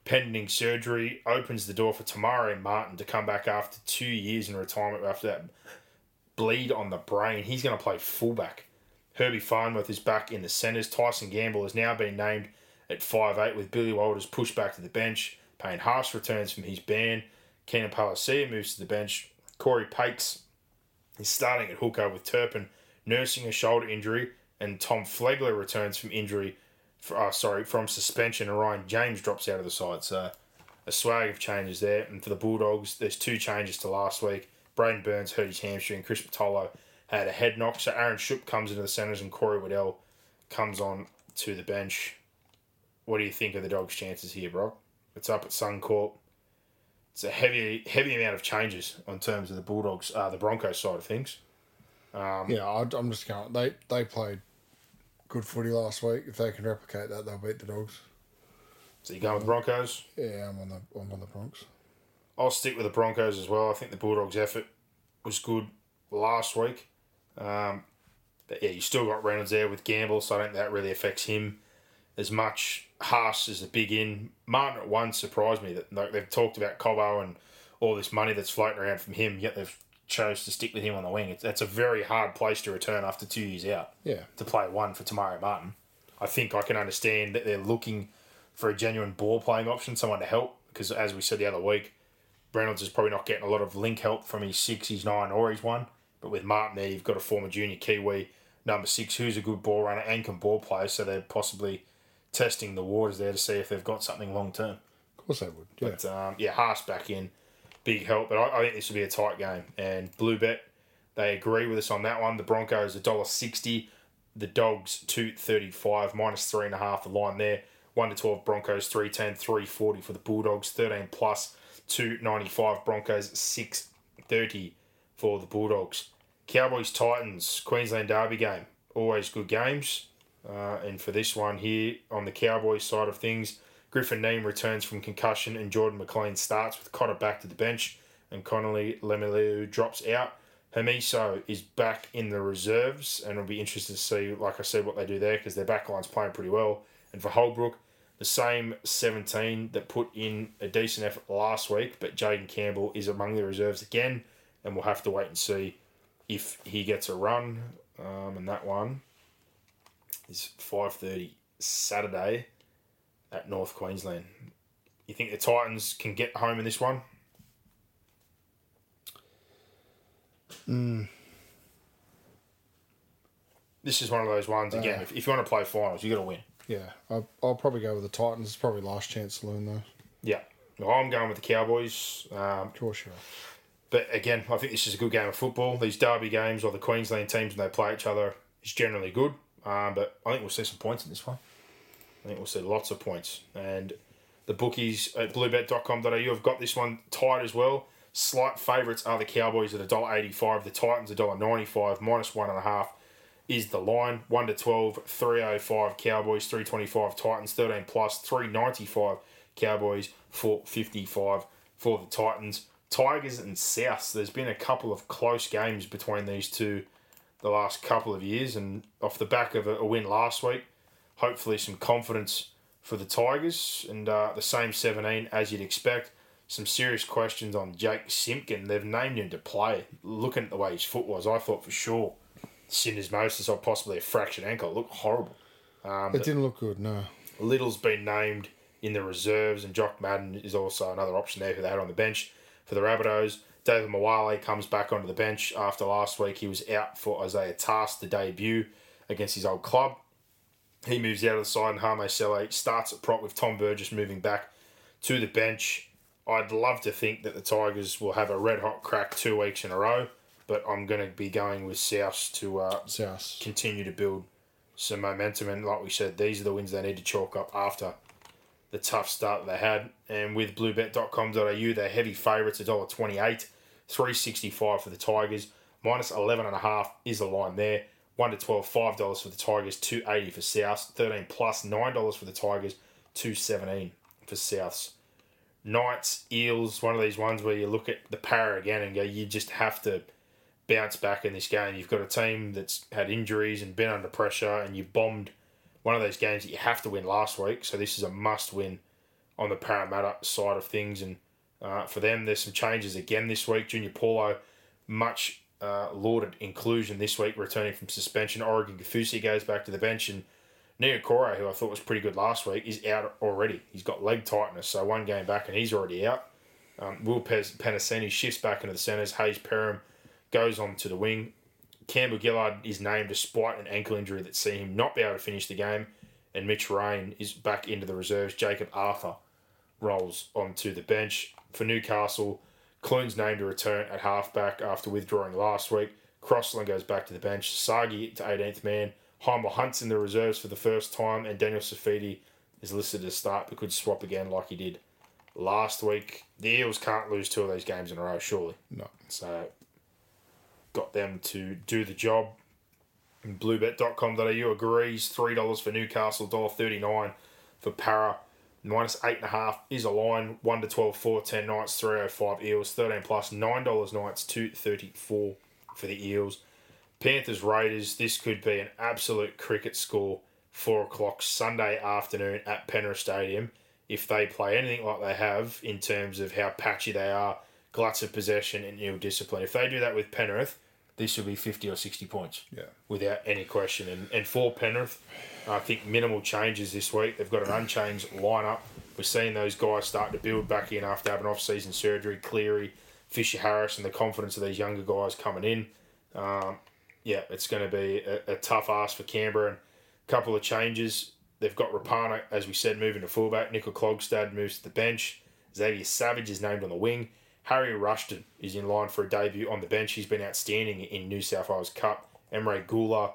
Pending surgery opens the door for Te Maire Martin to come back after two years in retirement after that bleed on the brain. He's going to play fullback. Herbie Farnworth is back in the centres. Tyson Gamble has now been named at 5'8 with Billy Walters pushed back to the bench. Payne Haas returns from his ban. Keenan Palasia moves to the bench. Cory Paix is starting at hooker with Turpin nursing a shoulder injury. And Tom Flegler returns from injury, uh, sorry, from suspension. Ryan James drops out of the side. So a swag of changes there. And for the Bulldogs, there's two changes to last week. Braidon Burns hurt his hamstring. Chris Patolo had a head knock. So Aaron Schoupp comes into the centres and Corey Waddell comes on to the bench. What do you think of the Dogs' chances here, Brock? It's up at Suncorp. it's a heavy heavy amount of changes in terms of the Bulldogs, uh, the Broncos side of things. yeah, I'm just going. They they played good footy last week. If they can replicate that, they'll beat the Dogs. So you going with the Broncos? Yeah, I'm on the I'm on the Bronx. I'll stick with the Broncos as well. I think the Bulldogs' effort was good last week. Um, but yeah, you still got Reynolds there with Gamble, so I don't think that really affects him as much. Haas is a big in. Martin at one surprised me that like, they've talked about Cobbo and all this money that's floating around from him, yet they've chose to stick with him on the wing. It's, that's a very hard place to return after two years out. Yeah. To play one for Te Maire Martin. I think I can understand that they're looking for a genuine ball playing option, someone to help, because as we said the other week, Reynolds is probably not getting a lot of link help from his six, his nine, or his one. But with Martin there, you've got a former junior Kiwi, number six, who's a good ball runner and can ball play, so they're possibly testing the waters there to see if they've got something long term. Of course they would. Yeah. But um, yeah, Haas back in, big help. But I, I think this will be a tight game. And Blue Bet, they agree with us on that one. The Broncos a dollar sixty, the Dogs two thirty five minus three and a half. The line there one to twelve Broncos 310, 340 for the Bulldogs thirteen plus two ninety five Broncos six thirty for the Bulldogs. Cowboys Titans Queensland Derby game always good games. Uh, and for this one here on the Cowboys side of things, Griffin Neame returns from concussion and Jordan McLean starts with Cotter back to the bench and Connelly Lemuelu drops out. Hamiso is back in the reserves and it'll be interesting to see, like I said, what they do there because their backline's playing pretty well. And for Holbrook, the same 17 that put in a decent effort last week, but Jayden Campbell is among the reserves again, and we'll have to wait and see if he gets a run. Um, and that one is 5.30 Saturday at North Queensland. You think the Titans can get home in this one? This is one of those ones, again, if, if you want to play finals, you got to win. Yeah. I'll, I'll probably go with the Titans. It's probably last chance saloon though. Yeah. Well, I'm going with the Cowboys. Um, Of course you are. But again, I think this is a good game of football. These derby games or the Queensland teams when they play each other is generally good. Um, but I think we'll see some points in this one. I think we'll see lots of points. And the bookies at bluebet.com.au have got this one tight as well. Slight favourites are the Cowboys at $1.85, the Titans $1.95, minus one and a half is the line. 1 to 12, 305 Cowboys, 325 Titans, 13 plus, 395 Cowboys, 455 for the Titans. Tigers and Souths, there's been a couple of close games between these two the last couple of years, and off the back of a win last week, hopefully some confidence for the Tigers, and uh, the same 17 as you'd expect. Some serious questions on Jake Simpkin. They've named him to play. Looking at the way his foot was, I thought for sure syndesmosis or possibly a fractured ankle. It looked horrible. Um, It didn't look good, no. Little's been named in the reserves, and Jock Madden is also another option there who they had on the bench for the Rabbitohs. David Moale comes back onto the bench after last week. He was out for Isaiah Tass, the debut against his old club. He moves out of the side, and Hame Sele starts at prop with Tom Burgess moving back to the bench. I'd love to think that the Tigers will have a red hot crack two weeks in a row, but I'm going to be going with South to uh, South. continue to build some momentum. And like we said, these are the wins they need to chalk up after the tough start that they had. And with bluebet.com.au, they're heavy favourites, $1.28, 365 for the Tigers, minus 11.5 is the line there. 1 to 12, $5 for the Tigers, 280 for Souths, 13 plus, $9 for the Tigers, 217 for Souths. Knights, Eels, one of these ones where you look at the para again and go, you just have to bounce back in this game. You've got a team that's had injuries and been under pressure, and you bombed one of those games that you have to win last week. So this is a must win on the Parramatta side of things. And uh, for them, there's some changes again this week. Junior Paulo, much uh, lauded inclusion this week, returning from suspension. Oregon Kaufusi goes back to the bench, and Niukore, who I thought was pretty good last week, is out already. He's got leg tightness, so one game back, and he's already out. Um, Will Pez- shifts back into the centres. Hayes Perham goes on to the wing. Campbell Gillard is named despite an ankle injury that see him not be able to finish the game. And Mitch Rein is back into the reserves. Jacob Arthur rolls onto the bench. For Newcastle, Clune's named to return at halfback after withdrawing last week. Crossland goes back to the bench. Sagi to 18th man. Hymel Hunt's in the reserves for the first time. And Daniel Saifiti is listed to start but could swap again like he did last week. The Eels can't lose two of these games in a row, surely. No. So, got them to do the job. And Bluebet.com.au agrees $3 for Newcastle, $1.39 for Para. Minus 8.5 is a line. 1 to 12, 4, 10 Knights, 305 Eels, 13 plus, $9 Knights, 234 for the Eels. Panthers Raiders, this could be an absolute cricket score. 4 o'clock Sunday afternoon at Penrith Stadium. If they play anything like they have in terms of how patchy they are, gluts of possession, and ill discipline. If they do that with Penrith, this will be 50 or 60 points. Yeah. Without any question. And, and for Penrith, I think minimal changes this week. They've got an unchanged lineup. We're seeing those guys starting to build back in after having off season surgery. Cleary, Fisher Harris, and the confidence of these younger guys coming in. Um, yeah, it's going to be a, a tough ask for Canberra. And a couple of changes. They've got Rapana, as we said, moving to fullback. Nicola Klogstad moves to the bench. Xavier Savage is named on the wing. Harry Rushton is in line for a debut on the bench. He's been outstanding in New South Wales Cup. Emre Guler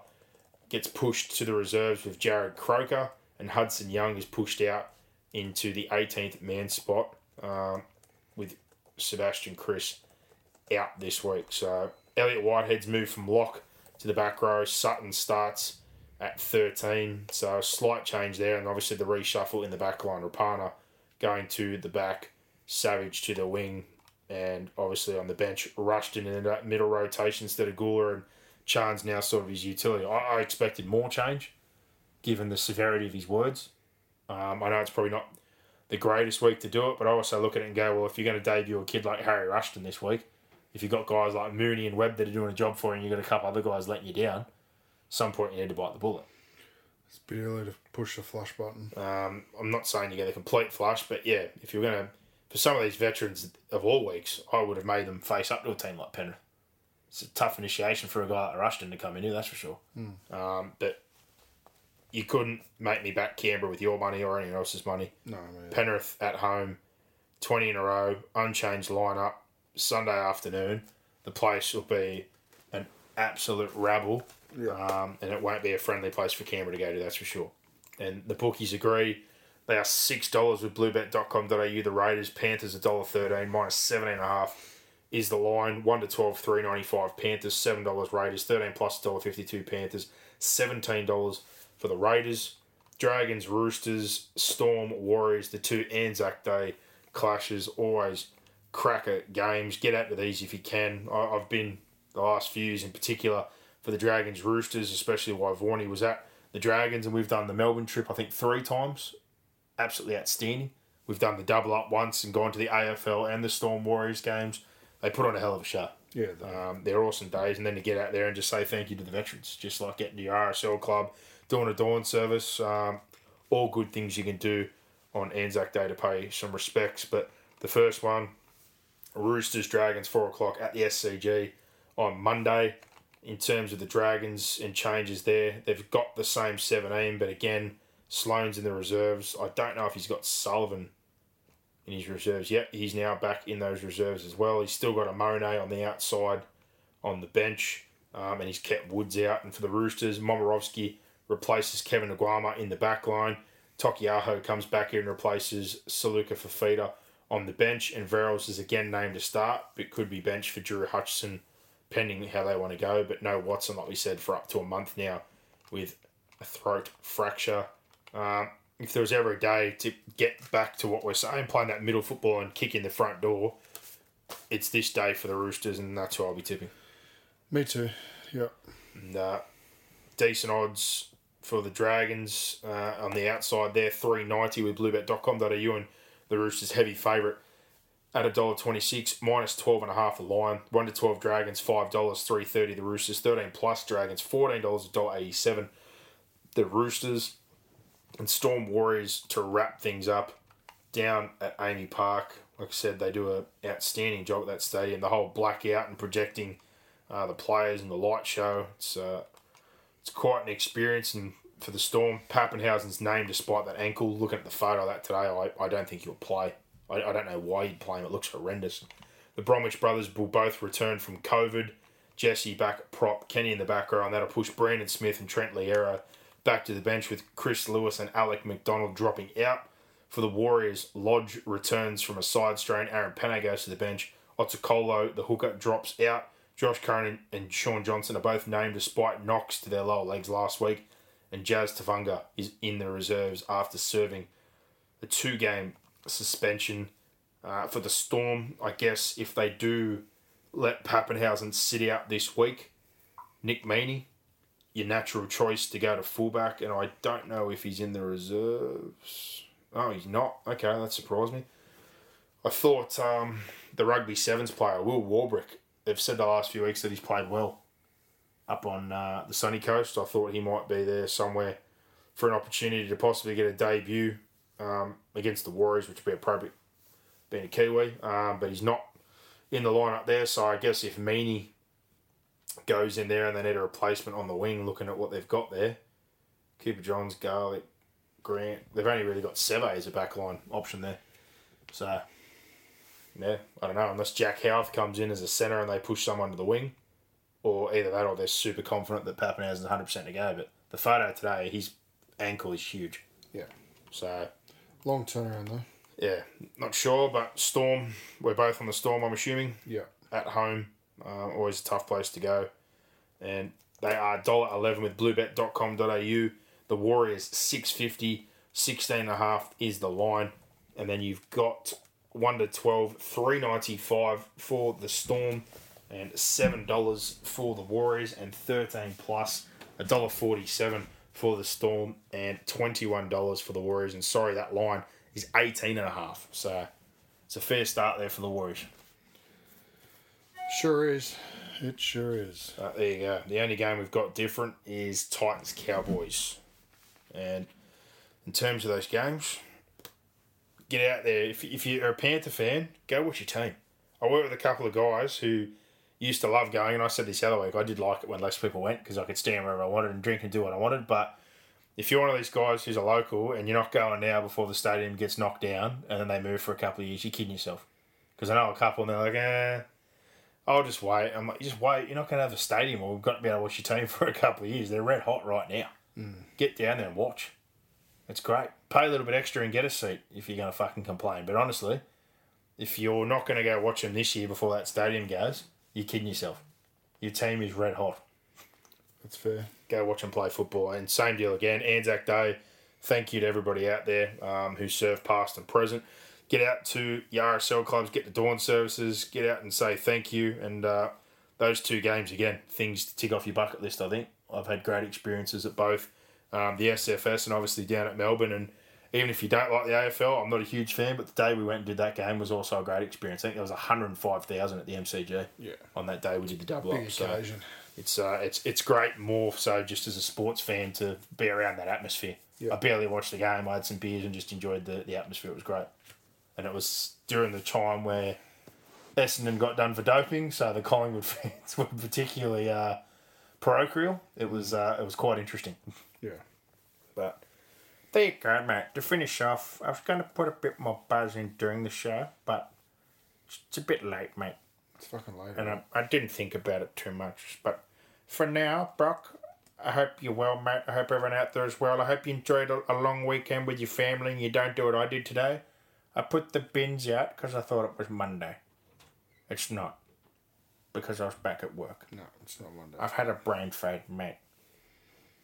gets pushed to the reserves with Jarrod Croker, and Hudson Young is pushed out into the 18th man spot um, with Sebastian Kris out this week. So Elliot Whitehead's moved from lock to the back row. Sutton starts at 13, so a slight change there, and obviously the reshuffle in the back line. Rapana going to the back, Savage to the wing, and obviously on the bench, Rushton in that middle rotation instead of Guler and Chan's now sort of his utility. I, I expected more change, given the severity of his words. Um, I know it's probably not the greatest week to do it, but I also look at it and go, well, if you're going to debut a kid like Harry Rushton this week, if you've got guys like Mooney and Webb that are doing a job for you and you've got a couple other guys letting you down, some point you need to bite the bullet. It's a bit early to push the flush button. Um, I'm not saying you get a complete flush, but yeah, if you're going to, for some of these veterans of all weeks, I would have made them face up to a team like Penrith. It's a tough initiation for a guy like Rushton to come in here, that's for sure. Um, but you couldn't make me back Canberra with your money or anyone else's money. No, I mean, Penrith at home, 20 in a row, unchanged lineup, Sunday afternoon. The place will be an absolute rabble. Yeah. Um, and it won't be a friendly place for Canberra to go to, that's for sure. And the bookies agree. They are $6 with bluebet.com.au. The Raiders, Panthers, $1.13, minus 17.5 is the line. 1 to 12, three ninety five Panthers, $7 Raiders, 13 plus $1.52 Panthers, $17 for the Raiders. Dragons, Roosters, Storm, Warriors, the two Anzac Day clashes, always cracker games. Get out to these if you can. I, I've been the last few years in particular for the Dragons, Roosters, especially while Vorney was at the Dragons, and we've done the Melbourne trip, I think, three times. Absolutely outstanding. We've done the double up once and gone to the AFL and the Storm Warriors games. They put on a hell of a show. yeah, the, Um, they're awesome days, and then to get out there and just say thank you to the veterans, just like getting to your RSL club, doing a dawn service, um, all good things you can do on Anzac Day to pay some respects. But the first one, Roosters Dragons, four o'clock at the SCG on Monday. In terms of the Dragons and changes there, they've got the same 17, but again, Sloan's in the reserves. I don't know if he's got Sullivan in his reserves yet. He's now back in those reserves as well. He's still got Amone on the outside on the bench, um, and he's kept Woods out. And for the Roosters, Momirovski replaces Kevin Naiqama in the back line. Taukeiaho comes back in and replaces Saluka Fafita on the bench, and Verrills is again named to start, but could be bench for Drew Hutchison, pending how they want to go. But no Watson, like we said, for up to a month now with a throat fracture. Um, if there was ever a day to get back to what we're saying, playing that middle football and kicking the front door, it's this day for the Roosters, and that's who I'll be tipping. me too. Yeah, And, uh, decent odds for the Dragons uh, on the outside there, three ninety with bluebet.com.au and the Roosters heavy favourite at a dollar twenty six, minus twelve and a half a line. One to twelve Dragons, five dollars, three thirty the Roosters, thirteen plus Dragons, fourteen dollars, a dollar eighty seven. The Roosters and Storm Warriors to wrap things up down at AAMI Park. Like I said, they do an outstanding job at that stadium. The whole blackout and projecting uh, the players and the light show. It's uh, it's quite an experience. And for the Storm, Papenhuyzen's name despite that ankle. Looking at the photo of that today, I, I don't think he'll play. I, I don't know why he'd play him. It looks horrendous. The Bromwich brothers will both return from COVID. Jesse back prop, Kenny in the background. that'll push Brandon Smith and Trent Loiero back to the bench with Chris Lewis and Alec McDonald dropping out. For the Warriors, Lodge returns from a side strain. Aaron Pene goes to the bench. Otukolo, the hooker, drops out. Josh Curran and Shaun Johnson are both named despite knocks to their lower legs last week. And Jazz Tevaga is in the reserves after serving a two game suspension uh, for the Storm. I guess if they do let Papenhuyzen sit out this week, Nick Meaney, your natural choice to go to fullback. And I don't know if he's in the reserves. Oh, he's not. Okay, that surprised me. I thought um, the rugby sevens player, Will Warbrick, they've said the last few weeks that he's played well up on uh, the sunny coast. I thought he might be there somewhere for an opportunity to possibly get a debut um, against the Warriors, which would be appropriate being a Kiwi. Um, but he's not in the lineup there, so I guess if Meaney goes in there and they need a replacement on the wing, looking at what they've got there, Cooper Johns, Garlick, Grant, they've only really got Seve as a backline option there. So, yeah, I don't know. Unless Jack Howarth comes in as a centre and they push someone to the wing, or either that or they're super confident that Papenhuizen's 100% to go. But the photo today, his ankle is huge. Yeah. So, Long turnaround though. yeah, not sure, but Storm, we're both on the Storm, I'm assuming, Yeah. at home. Uh, always a tough place to go. And they are $1.11 with bluebet.com.au. The Warriors, 650 16.5 is the line. And then you've got 1 to 12, 395 for the Storm, and $7 for the Warriors, and 13 plus $1.47 for the Storm, and $21 for the Warriors. And sorry, that line is 18.5. So it's a fair start there for the Warriors. Sure is. It sure is. Uh, there you go. The only game we've got different is Titans Cowboys. And in terms of those games, get out there. If, if you're a Panther fan, go watch your team. I work with a couple of guys who used to love going, and I said this the other week, I did like it when less people went because I could stand wherever I wanted and drink and do what I wanted. But if you're one of these guys who's a local and you're not going now before the stadium gets knocked down and then they move for a couple of years, you're kidding yourself. Because I know a couple and they're like, eh, I'll just wait. I'm like, just wait. You're not going to have a stadium or we've got to be able to watch your team for a couple of years. They're red hot right now. Get down there and watch. It's great. Pay a little bit extra and get a seat if you're going to fucking complain. But honestly, if you're not going to go watch them this year before that stadium goes, you're kidding yourself. Your team is red hot. That's fair. Go watch them play football. And same deal again. Anzac Day. Thank you to everybody out there um, who served past and present. Get out to your RSL clubs, get the dawn services, get out and say thank you. And uh, those two games, again, things to tick off your bucket list, I think. I've had great experiences at both um, the SFS and obviously down at Melbourne. And even if you don't like the AFL, I'm not a huge fan, but the day we went and did that game was also a great experience. I think there was 105,000 at the MCG Yeah. on that day we did the double Big up. So it's uh, it's it's great more so just as a sports fan to be around that atmosphere. Yeah. I barely watched the game. I had some beers and just enjoyed the, the atmosphere. It was great, and it was during the time where Essendon got done for doping, so the Collingwood fans were particularly uh, parochial. It was uh, it was quite interesting. Yeah. But there you go, mate. To finish off, I was going to put a bit more buzz in during the show, but it's a bit late, mate It's fucking late. and I, I didn't think about it too much. But for now, Brock, I hope you're well, mate. I hope everyone out there is well. I hope you enjoyed a, a long weekend with your family and you don't do what I did today. I put the bins out because I thought it was Monday. It's not. Because I was back at work. no, it's not Monday. I've had a brain fade, mate.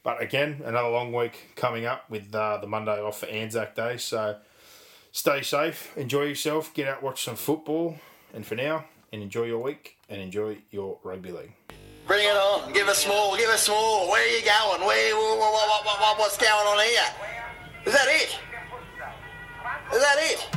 But again, another long week coming up with uh, the Monday off for Anzac Day. So stay safe, enjoy yourself, get out, watch some football. And for now, and enjoy your week and enjoy your rugby league. Bring it on. Give us more. Give us more. Where are you going? Where? What, what, what, what, what's going on here? Is that it? Is that it?